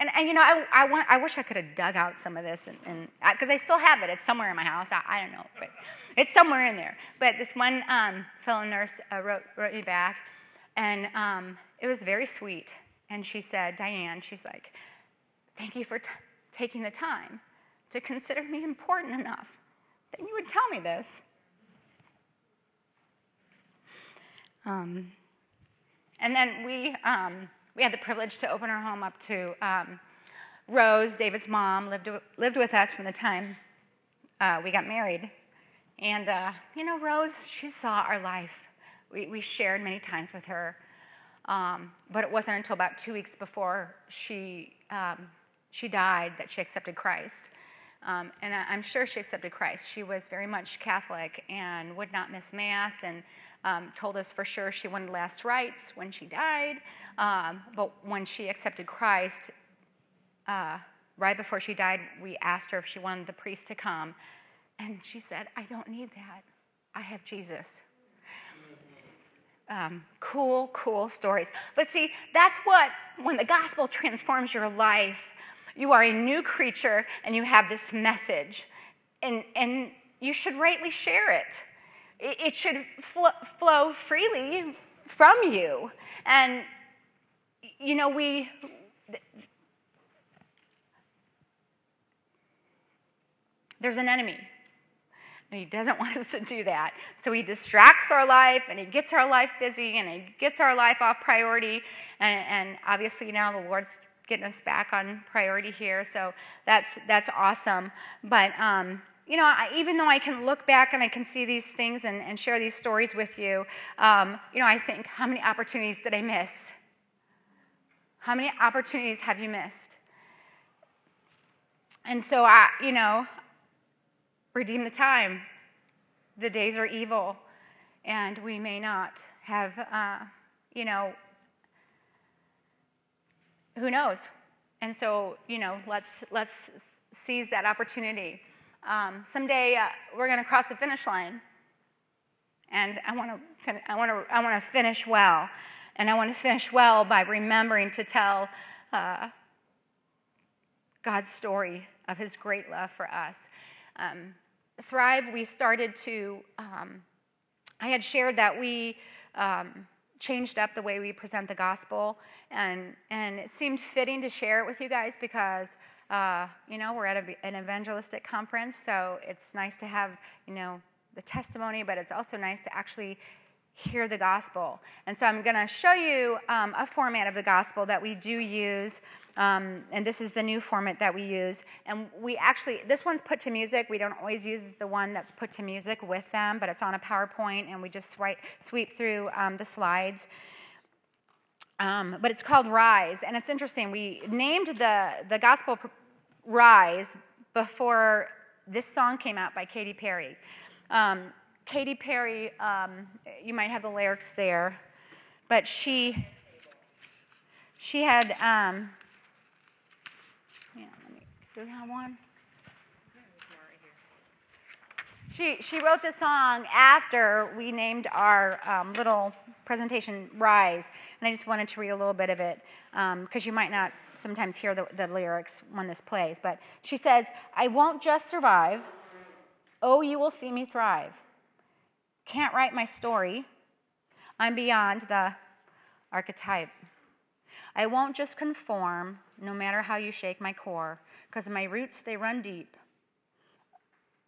and, and, you know, I, I, want, I wish I could have dug out some of this, and because I still have it. It's somewhere in my house. I, I, don't know, but it's somewhere in there. But this one um, fellow nurse uh, wrote, wrote me back, and um, it was very sweet. And she said, Diane, she's like, thank you for t- taking the time to consider me important enough that you would tell me this. Um, and then we, um, we had the privilege to open our home up to um, Rose, David's mom, lived, lived with us from the time uh, we got married. And, uh, you know, Rose, she saw our life. We, we shared many times with her. Um, but it wasn't until about two weeks before she, um, she died that she accepted Christ. Um, and I, am sure she accepted Christ. She was very much Catholic and would not miss Mass and um, told us for sure she wanted last rites when she died. Um, but when she accepted Christ, uh, right before she died, we asked her if she wanted the priest to come. And she said, I don't need that. I have Jesus. Um, cool, cool stories. But see, that's what, when the gospel transforms your life, you are a new creature and you have this message. And, and you should rightly share it. It, it should fl- flow freely from you. And, you know, we. There's an enemy. And he doesn't want us to do that. So he distracts our life and he gets our life busy and he gets our life off priority. And, and obviously now the Lord's getting us back on priority here. So that's that's awesome. But um, you know, I, even though I can look back and I can see these things and, and share these stories with you, um, you know, I think, how many opportunities did I miss? How many opportunities have you missed? And so I, you know, redeem the time. The days are evil, and we may not have, uh, you know, who knows? And so, you know, let's, let's seize that opportunity. Um, someday uh, we're going to cross the finish line. And I want to I want to I want to finish well. And I want to finish well by remembering to tell uh, God's story of his great love for us. Um, Thrive, we started to, um, I had shared that we um, changed up the way we present the gospel, and, and it seemed fitting to share it with you guys because, uh, you know, we're at a, an evangelistic conference, so it's nice to have, you know, the testimony, but it's also nice to actually hear the gospel. And so I'm going to show you um, a format of the gospel that we do use. Um, and this is the new format that we use. And we actually, this one's put to music. We don't always use the one that's put to music with them, but it's on a PowerPoint, and we just swipe, sweep through um, the slides. Um, but it's called Rise, and it's interesting. We named the, the gospel Rise before this song came out by Katy Perry. Um, Katy Perry, um, you might have the lyrics there, but she she had. Um, yeah, let me. Do we have one? She she wrote the song after we named our um, little presentation Rise, and I just wanted to read a little bit of it because um, you might not sometimes hear the, the lyrics when this plays, but she says, I won't just survive. Oh, you will see me thrive. Can't write my story. I'm beyond the archetype. I won't just conform, no matter how you shake my core, because my roots, they run deep.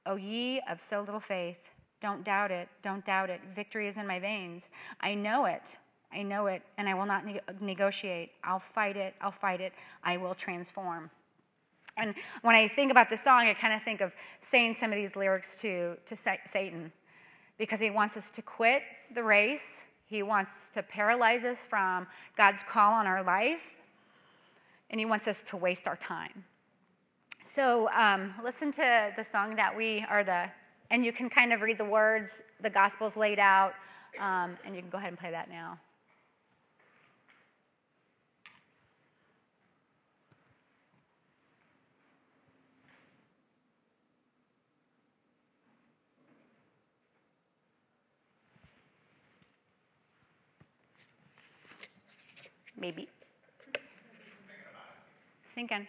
O ye of so little faith, don't doubt it, don't doubt it. Victory is in my veins. I know it, I know it, and I will not ne- negotiate. I'll fight it, I'll fight it, I will transform. And when I think about this song, I kind of think of saying some of these lyrics to, to Satan because he wants us to quit the race, he wants to paralyze us from God's call on our life, and he wants us to waste our time. So um, listen to the song that we are the, and you can kind of read the words, the gospel's laid out, um, and you can go ahead and play that now. Maybe. Thinking.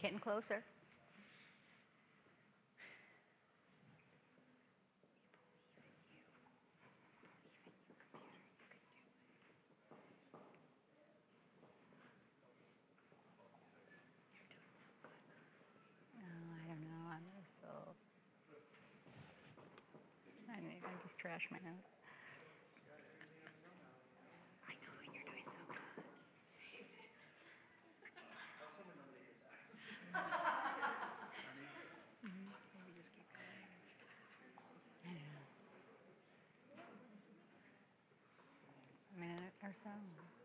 Getting closer. Oh, I don't know. I'm so I just trash my notes. Or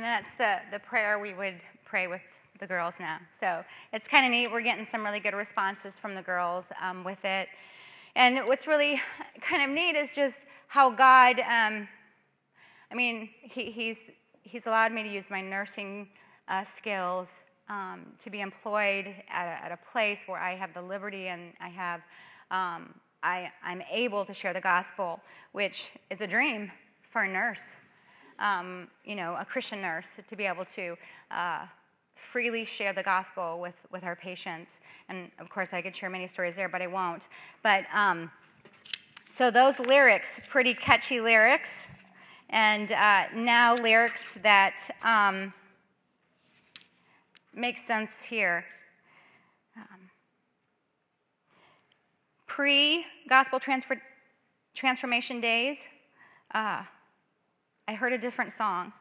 And that's the, the prayer we would pray with the girls now. So it's kind of neat. We're getting some really good responses from the girls um, with it. And what's really kind of neat is just how God, um, I mean, he, he's, he's allowed me to use my nursing uh, skills um, to be employed at a, at a, place where I have the liberty and I have, um, I, I'm able to share the gospel, which is a dream for a nurse um, you know, a Christian nurse to be able to uh, freely share the gospel with, with our patients. And of course, I could share many stories there, but I won't. But um, so those lyrics, pretty catchy lyrics, and uh, now lyrics that um, make sense here. Um, Pre gospel transfer, transformation days, uh, I heard a different song,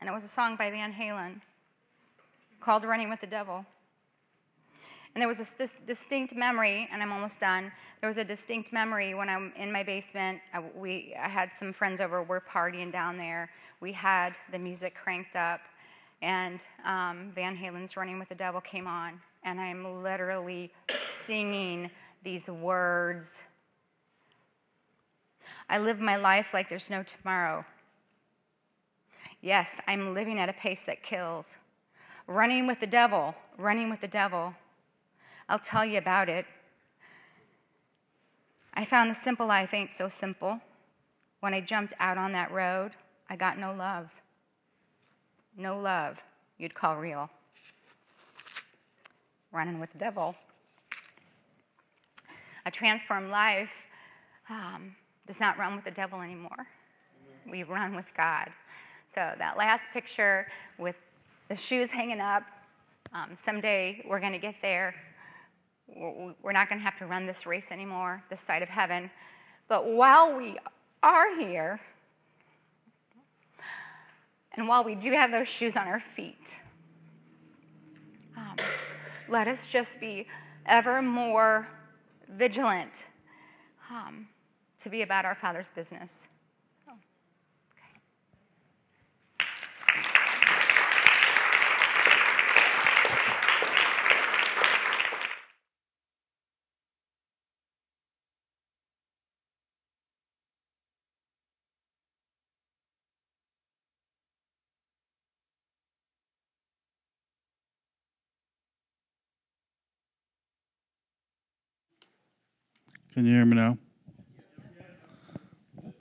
and it was a song by Van Halen called Running with the Devil. And there was a st- distinct memory, and I'm almost done. There was a distinct memory when I'm in my basement. I, we, I had some friends over, we're partying down there. We had the music cranked up, and um, Van Halen's Running with the Devil came on, and I'm literally singing these words. I live my life like there's no tomorrow. Yes, I'm living at a pace that kills. Running with the devil, running with the devil. I'll tell you about it. I found the simple life ain't so simple. When I jumped out on that road, I got no love. No love you'd call real. Running with the devil. A transformed life um, does not run with the devil anymore. We run with God. So that last picture with the shoes hanging up, um, someday we're going to get there. We're not going to have to run this race anymore, this side of heaven. But while we are here, and while we do have those shoes on our feet, um, let us just be ever more vigilant um, to be about our Father's business. Can you hear me now?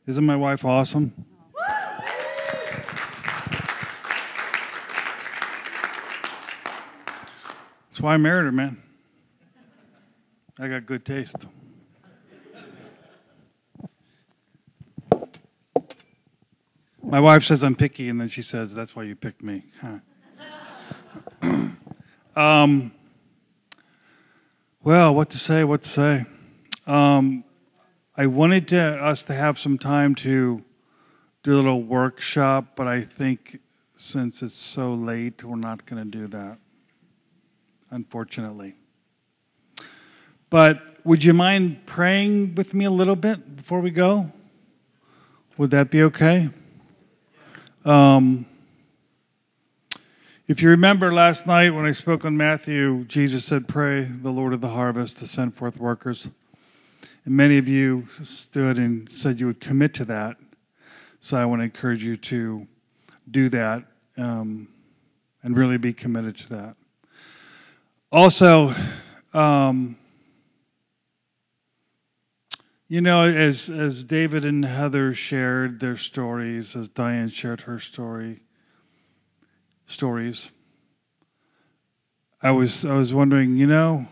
Isn't my wife awesome? That's why I married her, man. I got good taste. My wife says I'm picky, and then she says, That's why you picked me. Huh. um, well, what to say, what to say. Um, I wanted to, us to have some time to do a little workshop, but I think since it's so late, we're not going to do that, unfortunately. But would you mind praying with me a little bit before we go? Would that be okay? Um, if you remember last night when I spoke on Matthew, Jesus said, Pray the Lord of the harvest to send forth workers. And many of you stood and said you would commit to that. So I want to encourage you to do that um, and really be committed to that. Also, um, you know, as as David and Heather shared their stories, as Diane shared her story, stories, I was I was wondering, you know,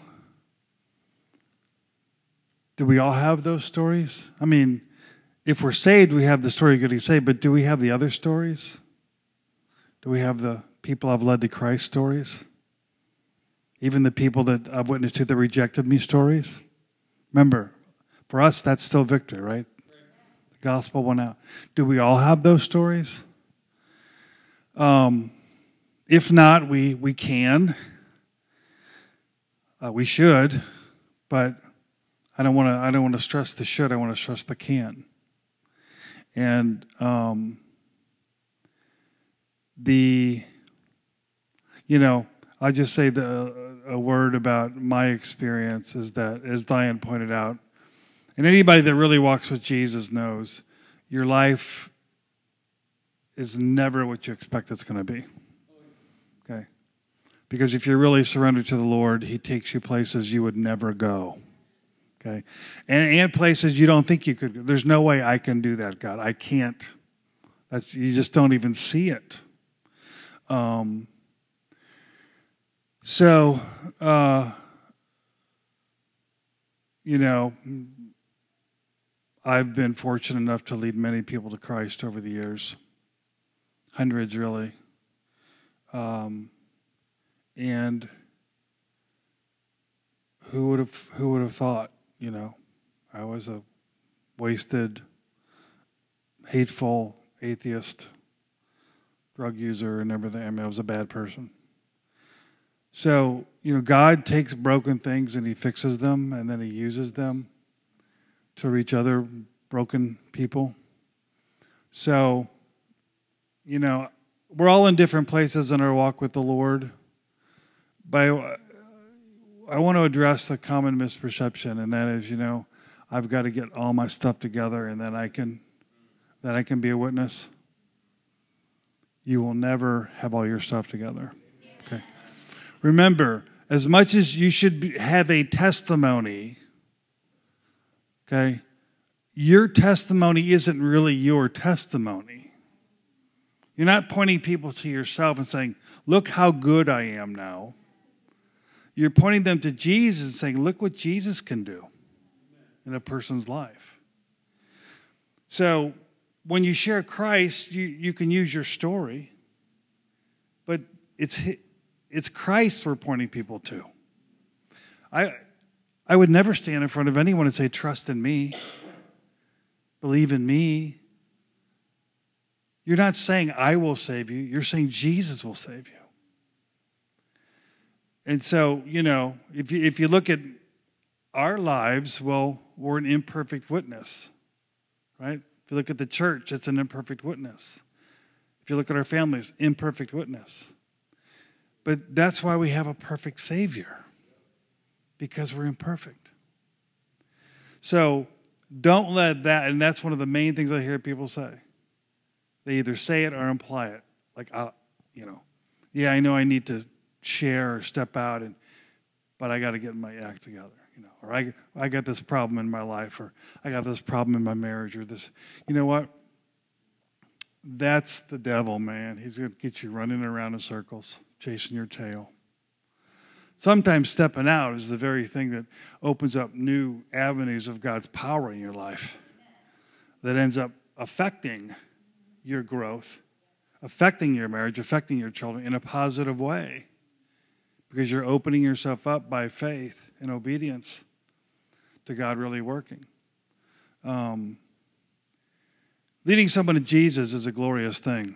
do we all have those stories? I mean, if we're saved, we have the story of getting saved, but do we have the other stories? Do we have the people I've led to Christ stories? Even the people that I've witnessed to that rejected me stories? Remember, for us, that's still victory, right? The gospel went out. Do we all have those stories? Um, if not, we, we can. Uh, we should, but I don't want to. I don't want to stress the should. I want to stress the can. And um, the, you know, I'll just say the, a word about my experience is that, as Diane pointed out, and anybody that really walks with Jesus knows your life is never what you expect it's going to be. Okay? Because if you're really surrendered to the Lord, He takes you places you would never go. Okay? And, and places you don't think you could go. There's no way I can do that, God. I can't. That's, you just don't even see it. Um, so, uh, you know, I've been fortunate enough to lead many people to Christ over the years, hundreds really. Um, and who would have who would have thought? You know, I was a wasted, hateful atheist, drug user, and everything. I mean, I was a bad person. So you know, God takes broken things and He fixes them, and then He uses them to reach other broken people. So, you know, we're all in different places in our walk with the Lord. But I want to address the common misperception, and that is, you know, I've got to get all my stuff together and then I can then I can be a witness. You will never have all your stuff together. Okay. Remember, as much as you should be, have a testimony, Okay? Your testimony isn't really your testimony. You're not pointing people to yourself and saying, Look how good I am now. You're pointing them to Jesus and saying, Look what Jesus can do in a person's life. So when you share Christ, you, you can use your story, but it's, it's Christ we're pointing people to. I, I would never stand in front of anyone and say, Trust in me, believe in me. You're not saying, I will save you. You're saying, Jesus will save you. And so, you know, if you, if you look at our lives, well, we're an imperfect witness, right? If you look at the church, it's an imperfect witness. If you look at our families, imperfect witness. But that's why we have a perfect Savior because we're imperfect. So don't let that, and that's one of the main things I hear people say. They either say it or imply it. Like, uh, you know, yeah, I know I need to share or step out, and but I got to get my act together, you know, or I, I got this problem in my life, or I got this problem in my marriage, or this. You know what? That's the devil, man. He's going to get you running around in circles, chasing your tail. Sometimes stepping out is the very thing that opens up new avenues of God's power in your life that ends up affecting your growth, affecting your marriage, affecting your children in a positive way because you're opening yourself up by faith and obedience to God really working. Um, leading someone to Jesus is a glorious thing,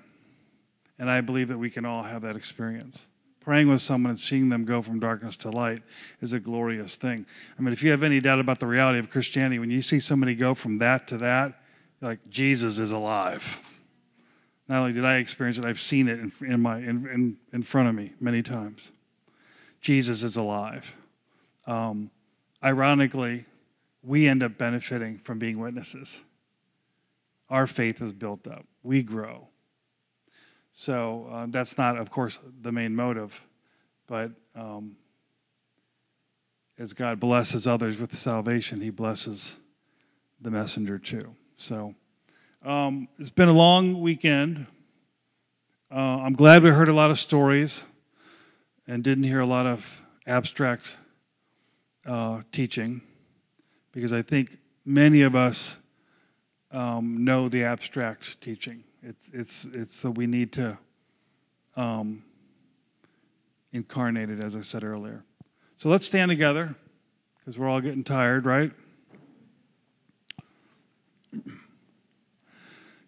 and I believe that we can all have that experience praying with someone and seeing them go from darkness to light is a glorious thing. I mean, if you have any doubt about the reality of Christianity, when you see somebody go from that to that, like Jesus is alive. Not only did I experience it, I've seen it in, in my in, in, in front of me many times. Jesus is alive. Um, ironically, we end up benefiting from being witnesses. Our faith is built up. We grow. So uh, that's not, of course, the main motive, but um, as God blesses others with salvation, He blesses the messenger too. So um, it's been a long weekend. Uh, I'm glad we heard a lot of stories and didn't hear a lot of abstract uh, teaching because I think many of us um, know the abstract teaching. It's, it's, it's that we need to um, incarnate it, as I said earlier. So let's stand together because we're all getting tired, right?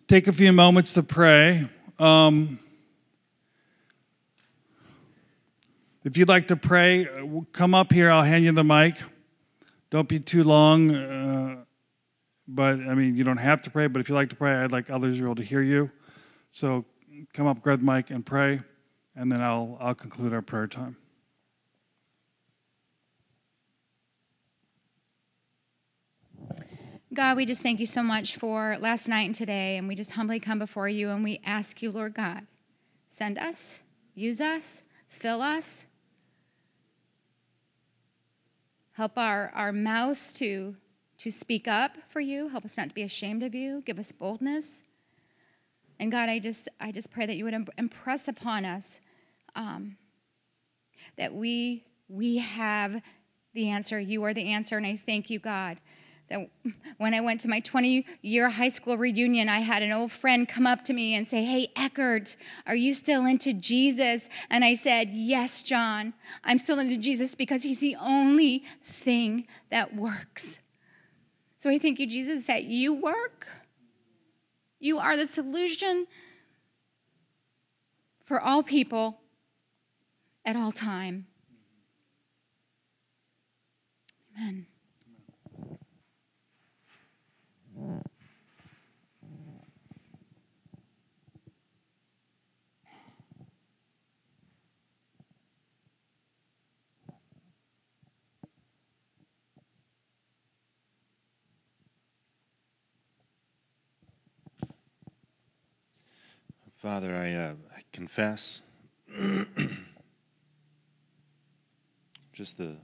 Take a few moments to pray. Um, if you'd like to pray, come up here. I'll hand you the mic. Don't be too long. Uh, but I mean, you don't have to pray, but if you like to pray, I'd like others to be able to hear you. So come up, grab the mic, and pray, and then I'll, I'll conclude our prayer time. God, we just thank you so much for last night and today, and we just humbly come before you and we ask you, Lord God, send us, use us, fill us, help our, our mouths to, to speak up for you, help us not to be ashamed of you, give us boldness. And God, I just, I just pray that you would impress upon us um, that we, we have the answer. You are the answer, and I thank you, God when I went to my 20 year high school reunion, I had an old friend come up to me and say, Hey, Eckert, are you still into Jesus? And I said, Yes, John, I'm still into Jesus because he's the only thing that works. So I thank you, Jesus, that you work. You are the solution for all people at all time. Amen. Father, I, uh, I confess just the uh,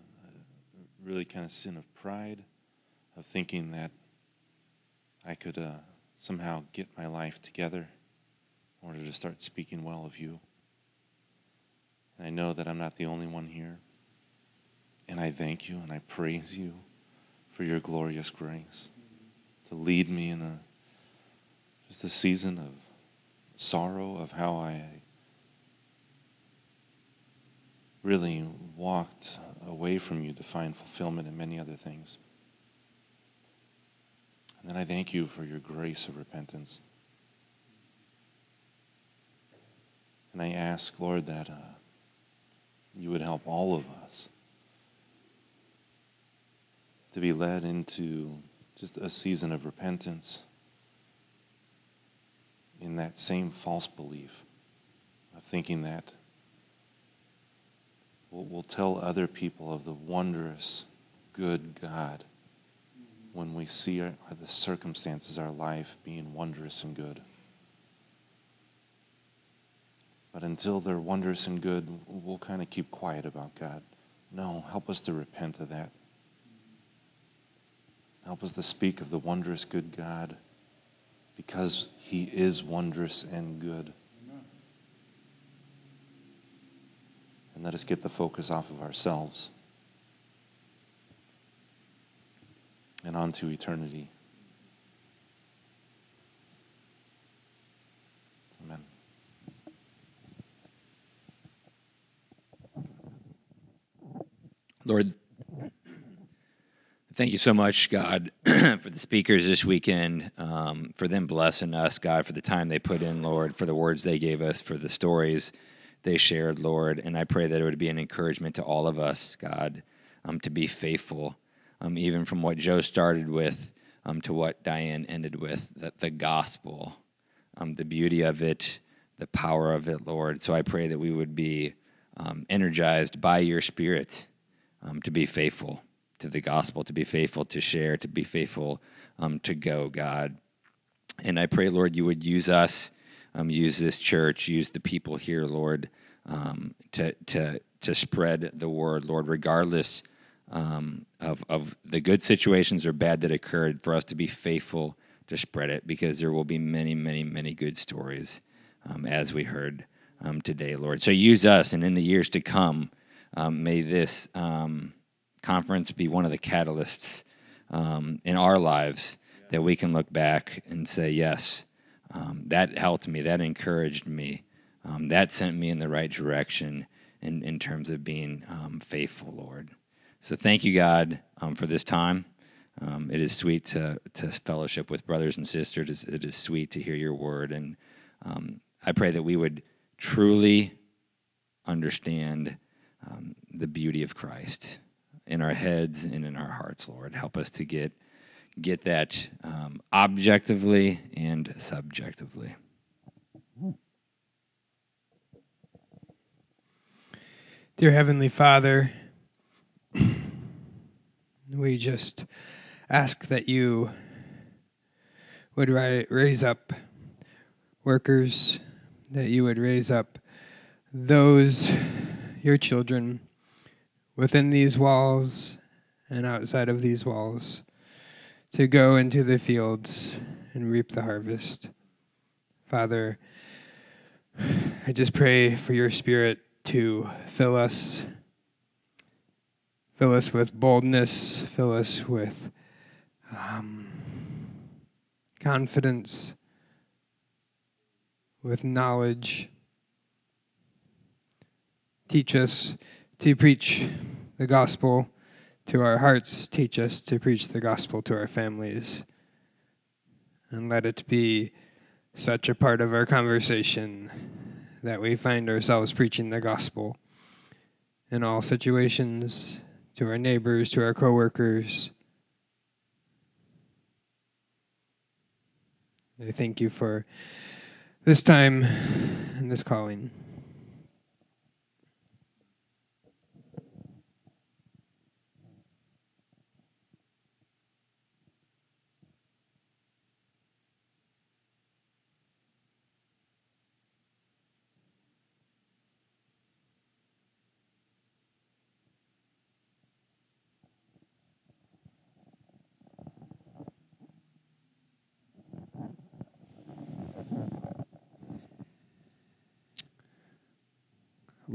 really kind of sin of pride, of thinking that I could uh, somehow get my life together in order to start speaking well of you. And I know that I'm not the only one here. And I thank you and I praise you for your glorious grace to lead me in a just a season of sorrow of how I really walked away from you to find fulfillment in many other things. And then I thank you for your grace of repentance. And I ask, Lord, that uh, you would help all of us to be led into just a season of repentance in that same false belief of thinking that we'll, we'll tell other people of the wondrous, good God when we see our, the circumstances our life being wondrous and good. But until they're wondrous and good, we'll kind of keep quiet about God. No, help us to repent of that. Help us to speak of the wondrous good God because he is wondrous and good. And let us get the focus off of ourselves and onto eternity. Amen. Lord, Thank you so much, God, for the speakers this weekend, um, for them blessing us, God, for the time they put in, Lord, for the words they gave us, for the stories they shared, Lord. And I pray that it would be an encouragement to all of us, God, um, to be faithful, um, even from what Joe started with um, to what Diane ended with, that the gospel, um, the beauty of it, the power of it, Lord. So I pray that we would be um, energized by your Spirit to be faithful to the gospel, to be faithful to share, to be faithful um, to go, God. And I pray, Lord, you would use us, um, use this church, use the people here, Lord, um, to, to, to spread the word, Lord, regardless um, of, of the good situations or bad that occurred, for us to be faithful to spread it, because there will be many, many, many good stories, um, as we heard um, today, Lord. So use us, and in the years to come, may this conference be one of the catalysts um, in our lives that we can look back and say, yes, um, that helped me, that encouraged me, um, that sent me in the right direction in, in terms of being um, faithful, Lord. So thank you, God, um, for this time. Um, it is sweet to, to fellowship with brothers and sisters. It is sweet to hear your word. And I pray that we would truly understand the beauty of Christ in our heads and in our hearts, Lord. Help us to get get that um, objectively and subjectively. Dear Heavenly Father, we just ask that you would raise up workers, that you would raise up those, your children, within these walls and outside of these walls, to go into the fields and reap the harvest. Father, I just pray for your spirit to fill us. Fill us with boldness, fill us with um, confidence, with knowledge. Teach us to preach the gospel to our hearts. Teach us to preach the gospel to our families. And let it be such a part of our conversation that we find ourselves preaching the gospel in all situations to our neighbors, to our coworkers. I thank you for this time and this calling.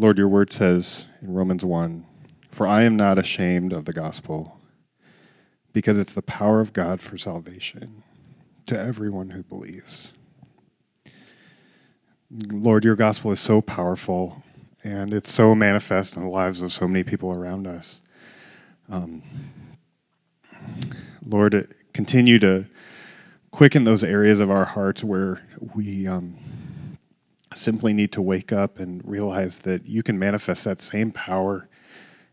Lord, your word says in Romans 1 For I am not ashamed of the gospel, because it's the power of God for salvation to everyone who believes. Lord, your gospel is so powerful and it's so manifest in the lives of so many people around us. Um, Lord, continue to quicken those areas of our hearts where we. Um, simply need to wake up and realize that you can manifest that same power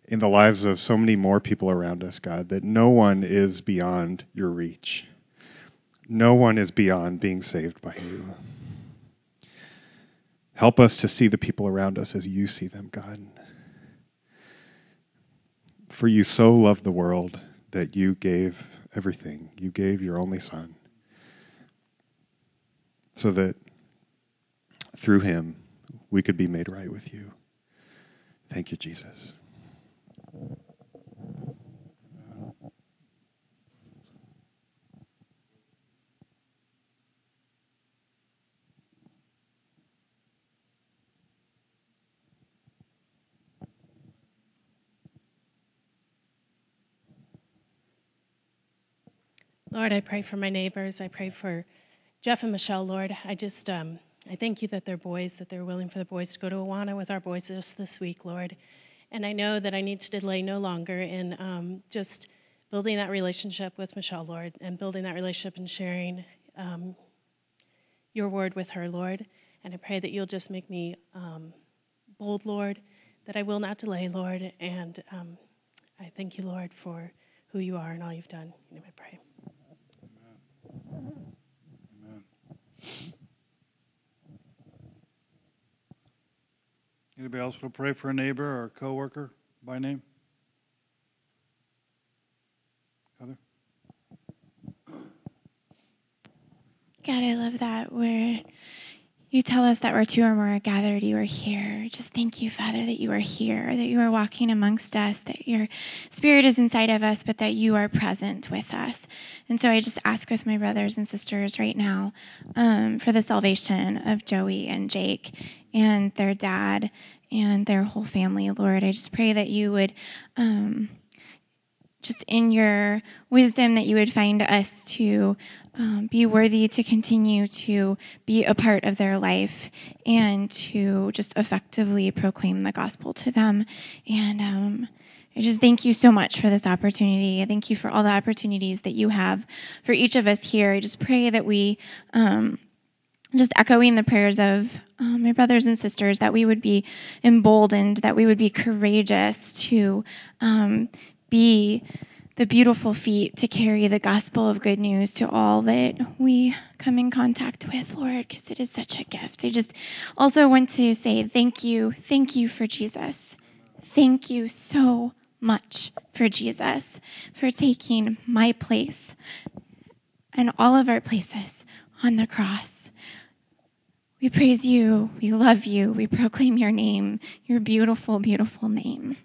in the lives of so many more people around us, God, that no one is beyond your reach. No one is beyond being saved by you. Help us to see the people around us as you see them, God. For you so loved the world that you gave everything. You gave your only Son so that through him, we could be made right with you. Thank you, Jesus. Lord, I pray for my neighbors. I pray for Jeff and Michelle, Lord. I just um, I thank you that they're boys, that they're willing for the boys to go to Awana with our boys just this week, Lord. And I know that I need to delay no longer in um, just building that relationship with Michelle, Lord, and building that relationship and sharing um, your word with her, Lord. And I pray that you'll just make me um, bold, Lord, that I will not delay, Lord. And um, I thank you, Lord, for who you are and all you've done. In I pray. Anybody else want to pray for a neighbor or a coworker by name? Heather? God, I love that where you tell us that where two or more are gathered, you are here. Just thank you, Father, that you are here, that you are walking amongst us, that your spirit is inside of us, but that you are present with us. And so I just ask with my brothers and sisters right now um, for the salvation of Joey and Jake and their dad and their whole family, Lord. I just pray that you would. Um, just in your wisdom, that you would find us to um, be worthy to continue to be a part of their life and to just effectively proclaim the gospel to them. And um, I just thank you so much for this opportunity. I thank you for all the opportunities that you have for each of us here. I just pray that we. Um, just echoing the prayers of um, my brothers and sisters, that we would be emboldened, that we would be courageous to um, be the beautiful feet to carry the gospel of good news to all that we come in contact with, Lord, because it is such a gift. I just also want to say thank you. Thank you for Jesus. Thank you so much for Jesus, for taking my place and all of our places on the cross. We praise you. We love you. We proclaim your name, your beautiful, beautiful name.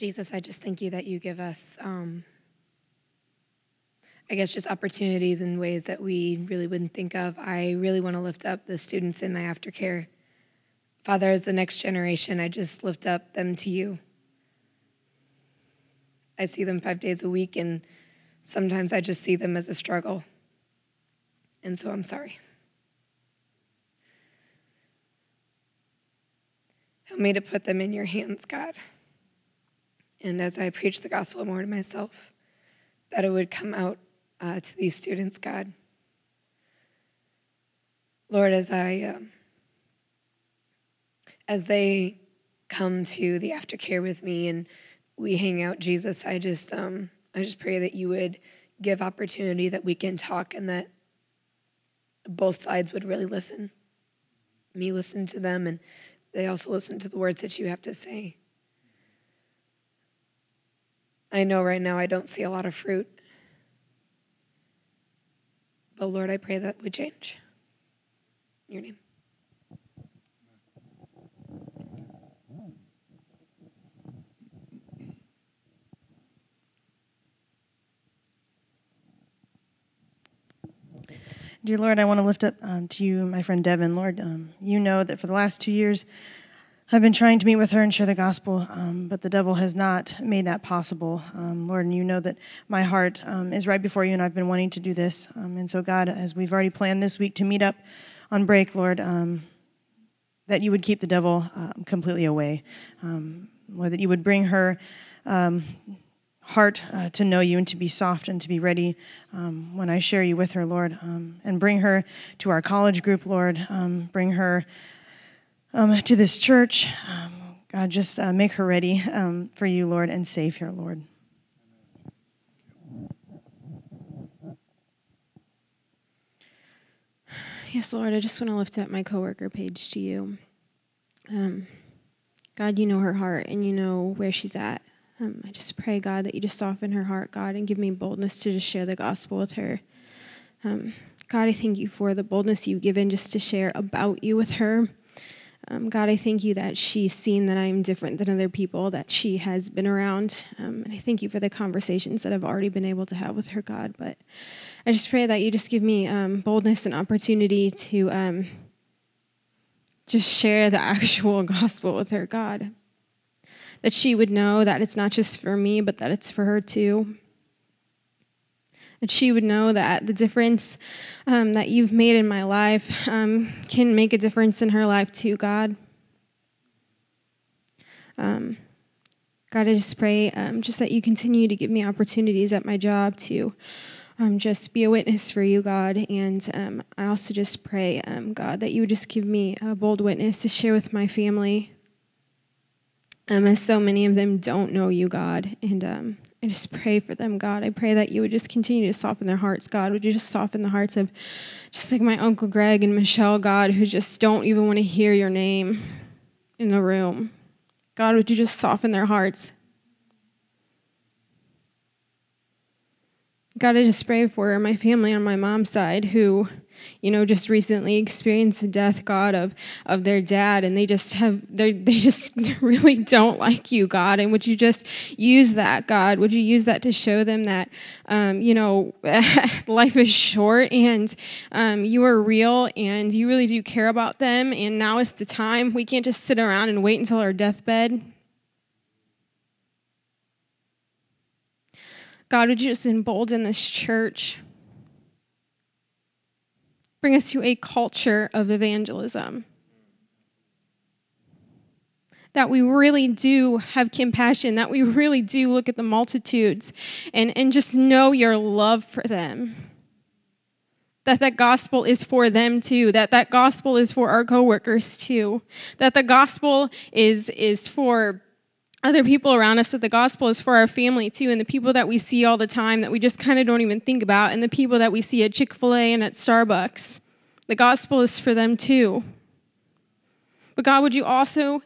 Jesus, I just thank you that you give us, um, I guess, just opportunities in ways that we really wouldn't think of. I really want to lift up the students in my aftercare. Father, as the next generation, I just lift up them to you. I see them five days a week, and sometimes I just see them as a struggle. And so I'm sorry. Help me to put them in your hands, God. And as I preach the gospel more to myself, that it would come out uh, to these students, God. Lord, as I um, as they come to the aftercare with me and we hang out, Jesus, I just um, I just pray that you would give opportunity that we can talk and that both sides would really listen. Me listen to them and they also listen to the words that you have to say. I know right now I don't see a lot of fruit. But Lord, I pray that would change. In your name. Dear Lord, I want to lift up um, to you my friend Devin. Lord, um, you know that for the last two years, I've been trying to meet with her and share the gospel, um, but the devil has not made that possible. Um, Lord, and you know that my heart um, is right before you, and I've been wanting to do this. Um, and so, God, as we've already planned this week to meet up on break, Lord, um, that you would keep the devil uh, completely away. Um, Lord, that you would bring her heart uh, to know you and to be soft and to be ready when I share you with her, Lord, and bring her to our college group, Lord. bring her um, to this church. Um, God, just uh, make her ready um, for you, Lord, and save her, Lord. Yes, Lord, I just want to lift up my coworker Paige to you. Um, God, you know her heart and you know where she's at. Um, I just pray, God, that you just soften her heart, God, and give me boldness to just share the gospel with her. Um, God, I thank you for the boldness you've given just to share about you with her. Um, God, I thank you that she's seen that I'm different than other people, that she has been around. Um, and I thank you for the conversations that I've already been able to have with her, God. But I just pray that you just give me um, boldness and opportunity to um, just share the actual gospel with her, God. That she would know that it's not just for me, but that it's for her too that she would know that the difference um, that you've made in my life um, can make a difference in her life too, God. Um, God, I just pray um, just that you continue to give me opportunities at my job to um, just be a witness for you, God. And um, I also just pray, God, that you would just give me a bold witness to share with my family. as so many of them don't know you, God. And I just pray for them, God. I pray that you would just continue to soften their hearts, God. Would you just soften the hearts of just like my Uncle Greg and Michelle, God, who just don't even want to hear your name in the room. God, would you just soften their hearts? God, I just pray for my family on my mom's side who you know, just recently experienced the death, God, of, of their dad, and they just have, they they just really don't like you, God. And would you just use that, God? Would you use that to show them that, um, you know, life is short and um, you are real and you really do care about them, and now is the time. We can't just sit around and wait until our deathbed. God, would you just embolden this church? Bring us to a culture of evangelism. That we really do have compassion, that we really do look at the multitudes and, and just know your love for them that that gospel is for them too, that that gospel is for our coworkers too, that the gospel is, is for other people around us, that the gospel is for our family too, and the people that we see all the time that we just kind of don't even think about, and the people that we see at Chick fil A and at Starbucks. The gospel is for them too. But God, would you also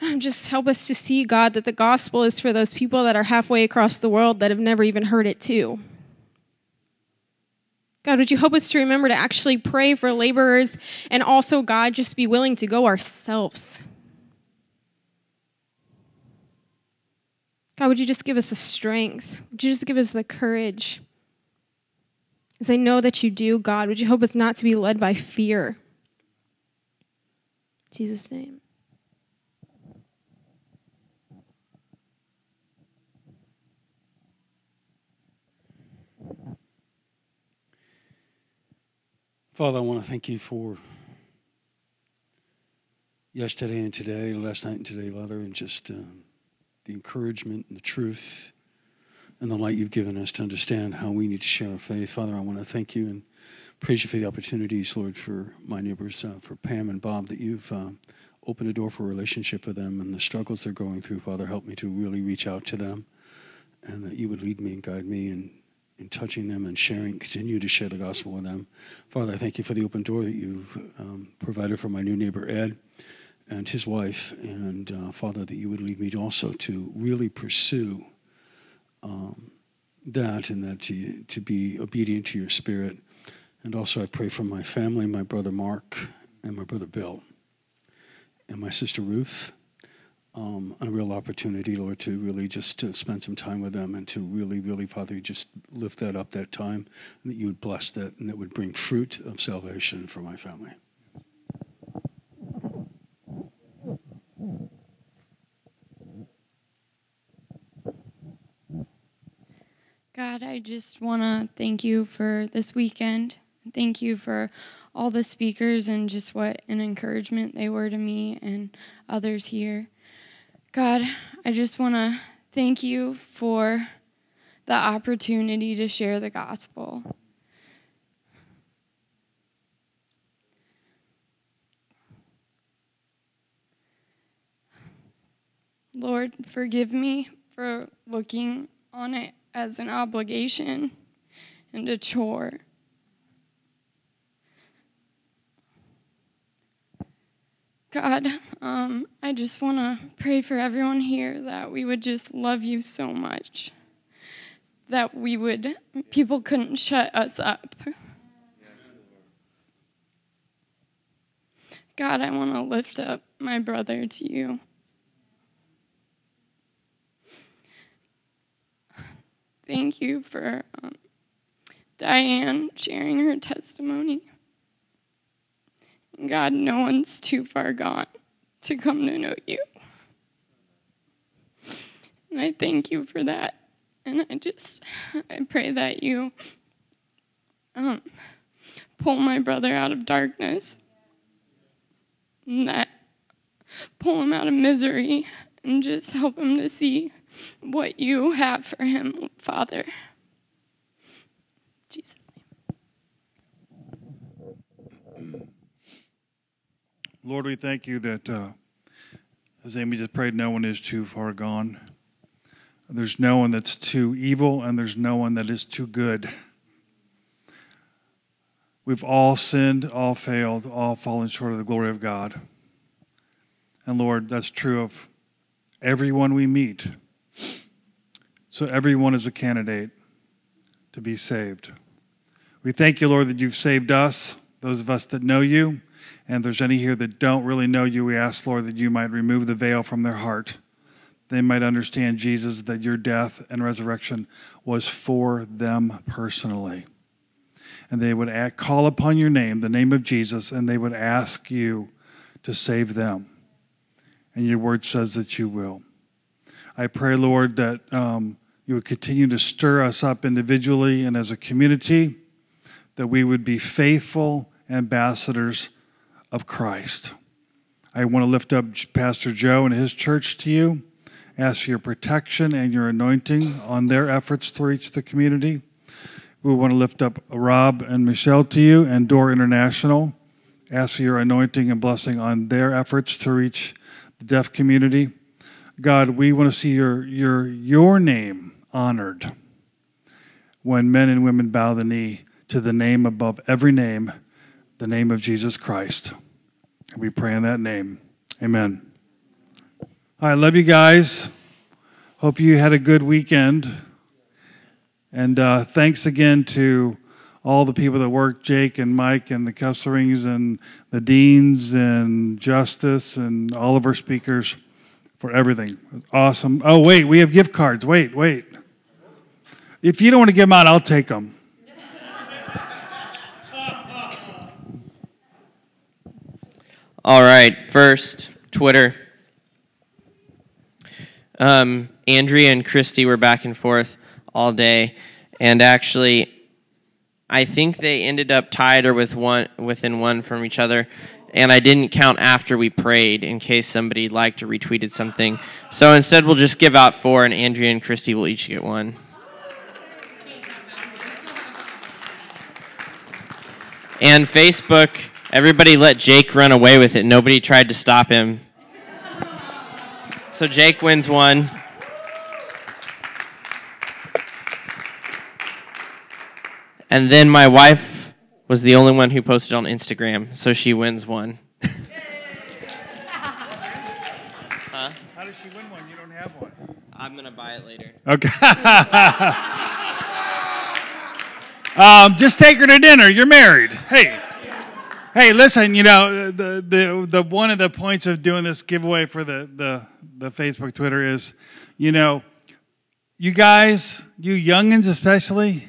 um, just help us to see, God, that the gospel is for those people that are halfway across the world that have never even heard it too. God, would you help us to remember to actually pray for laborers and also, God, just be willing to go ourselves? God, would you just give us the strength? Would you just give us the courage? As I know that you do, God, would you help us not to be led by fear? In Jesus' name. Father, I want to thank you for yesterday and today, last night and today, Father, and just um, the encouragement and the truth and the light you've given us to understand how we need to share our faith. Father, I want to thank you and praise you for the opportunities, Lord, for my neighbors, uh, for Pam and Bob, that you've um, opened a door for a relationship with them and the struggles they're going through. Father, help me to really reach out to them and that you would lead me and guide me and in touching them and sharing, continue to share the gospel with them. Father, I thank you for the open door that you've um, provided for my new neighbor Ed and his wife, and uh, Father, that you would lead me to also to really pursue um, that and that to, to be obedient to your spirit. And also, I pray for my family, my brother Mark, and my brother Bill, and my sister Ruth um, a real opportunity, Lord, to really just to spend some time with them and to really, really, Father, just lift that up that time and that you would bless that and that would bring fruit of salvation for my family. God, I just want to thank you for this weekend. Thank you for all the speakers and just what an encouragement they were to me and others here. God, I just want to thank you for the opportunity to share the gospel. Lord, forgive me for looking on it as an obligation and a chore. God, um, I just want to pray for everyone here that we would just love you so much. That we would, people couldn't shut us up. God, I want to lift up my brother to you. Thank you for um, Diane sharing her testimony. God, no one's too far gone to come to know you. And I thank you for that. And I just, I pray that you um, pull my brother out of darkness. And that pull him out of misery and just help him to see what you have for him, Father. Jesus. Name. Lord, we thank you that, uh, as Amy just prayed, no one is too far gone. There's no one that's too evil, and there's no one that is too good. We've all sinned, all failed, all fallen short of the glory of God. And Lord, that's true of everyone we meet. So everyone is a candidate to be saved. We thank you, Lord, that you've saved us, those of us that know you. And if there's any here that don't really know you, we ask, Lord, that you might remove the veil from their heart. They might understand, Jesus, that your death and resurrection was for them personally. And they would act, call upon your name, the name of Jesus, and they would ask you to save them. And your word says that you will. I pray, Lord, that um, you would continue to stir us up individually and as a community, that we would be faithful ambassadors of Christ. I want to lift up Pastor Joe and his church to you, ask for your protection and your anointing on their efforts to reach the community. We want to lift up Rob and Michelle to you and Door International. Ask for your anointing and blessing on their efforts to reach the deaf community. God, we want to see your, your, your name honored when men and women bow the knee to the name above every name, the name of Jesus Christ. We pray in that name. Amen. I love you guys. Hope you had a good weekend. And uh, thanks again to all the people that worked Jake and Mike and the Kesserings and the Deans and Justice and all of our speakers for everything. Awesome. Oh, wait, we have gift cards. Wait, wait. If you don't want to give them out, I'll take them. All right, first, Twitter. Um, Andrea and Christy were back and forth all day, and actually, I think they ended up tied or with one within one from each other. And I didn't count after we prayed in case somebody liked or retweeted something. So instead, we'll just give out four, and Andrea and Christy will each get one. And Facebook, everybody let Jake run away with it. Nobody tried to stop him. So Jake wins one. And then my wife was the only one who posted on Instagram, so she wins one. huh? How does she win one? You don't have one. I'm going to buy it later. Okay. um, just take her to dinner. You're married. Hey. Hey, listen, you know, the, the, the one of the points of doing this giveaway for the, the, the Facebook, Twitter is, you know, you guys, you youngins especially,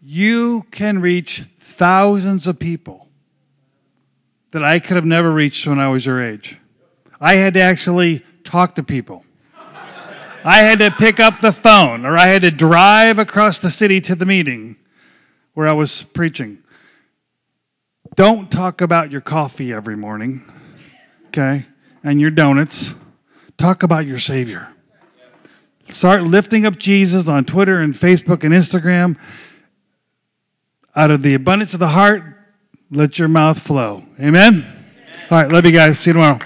you can reach thousands of people that I could have never reached when I was your age. I had to actually talk to people. I had to pick up the phone or I had to drive across the city to the meeting where I was preaching. Don't talk about your coffee every morning, okay, and your donuts. Talk about your Savior. Start lifting up Jesus on Twitter and Facebook and Instagram. Out of the abundance of the heart, let your mouth flow. Amen? All right, love you guys. See you tomorrow.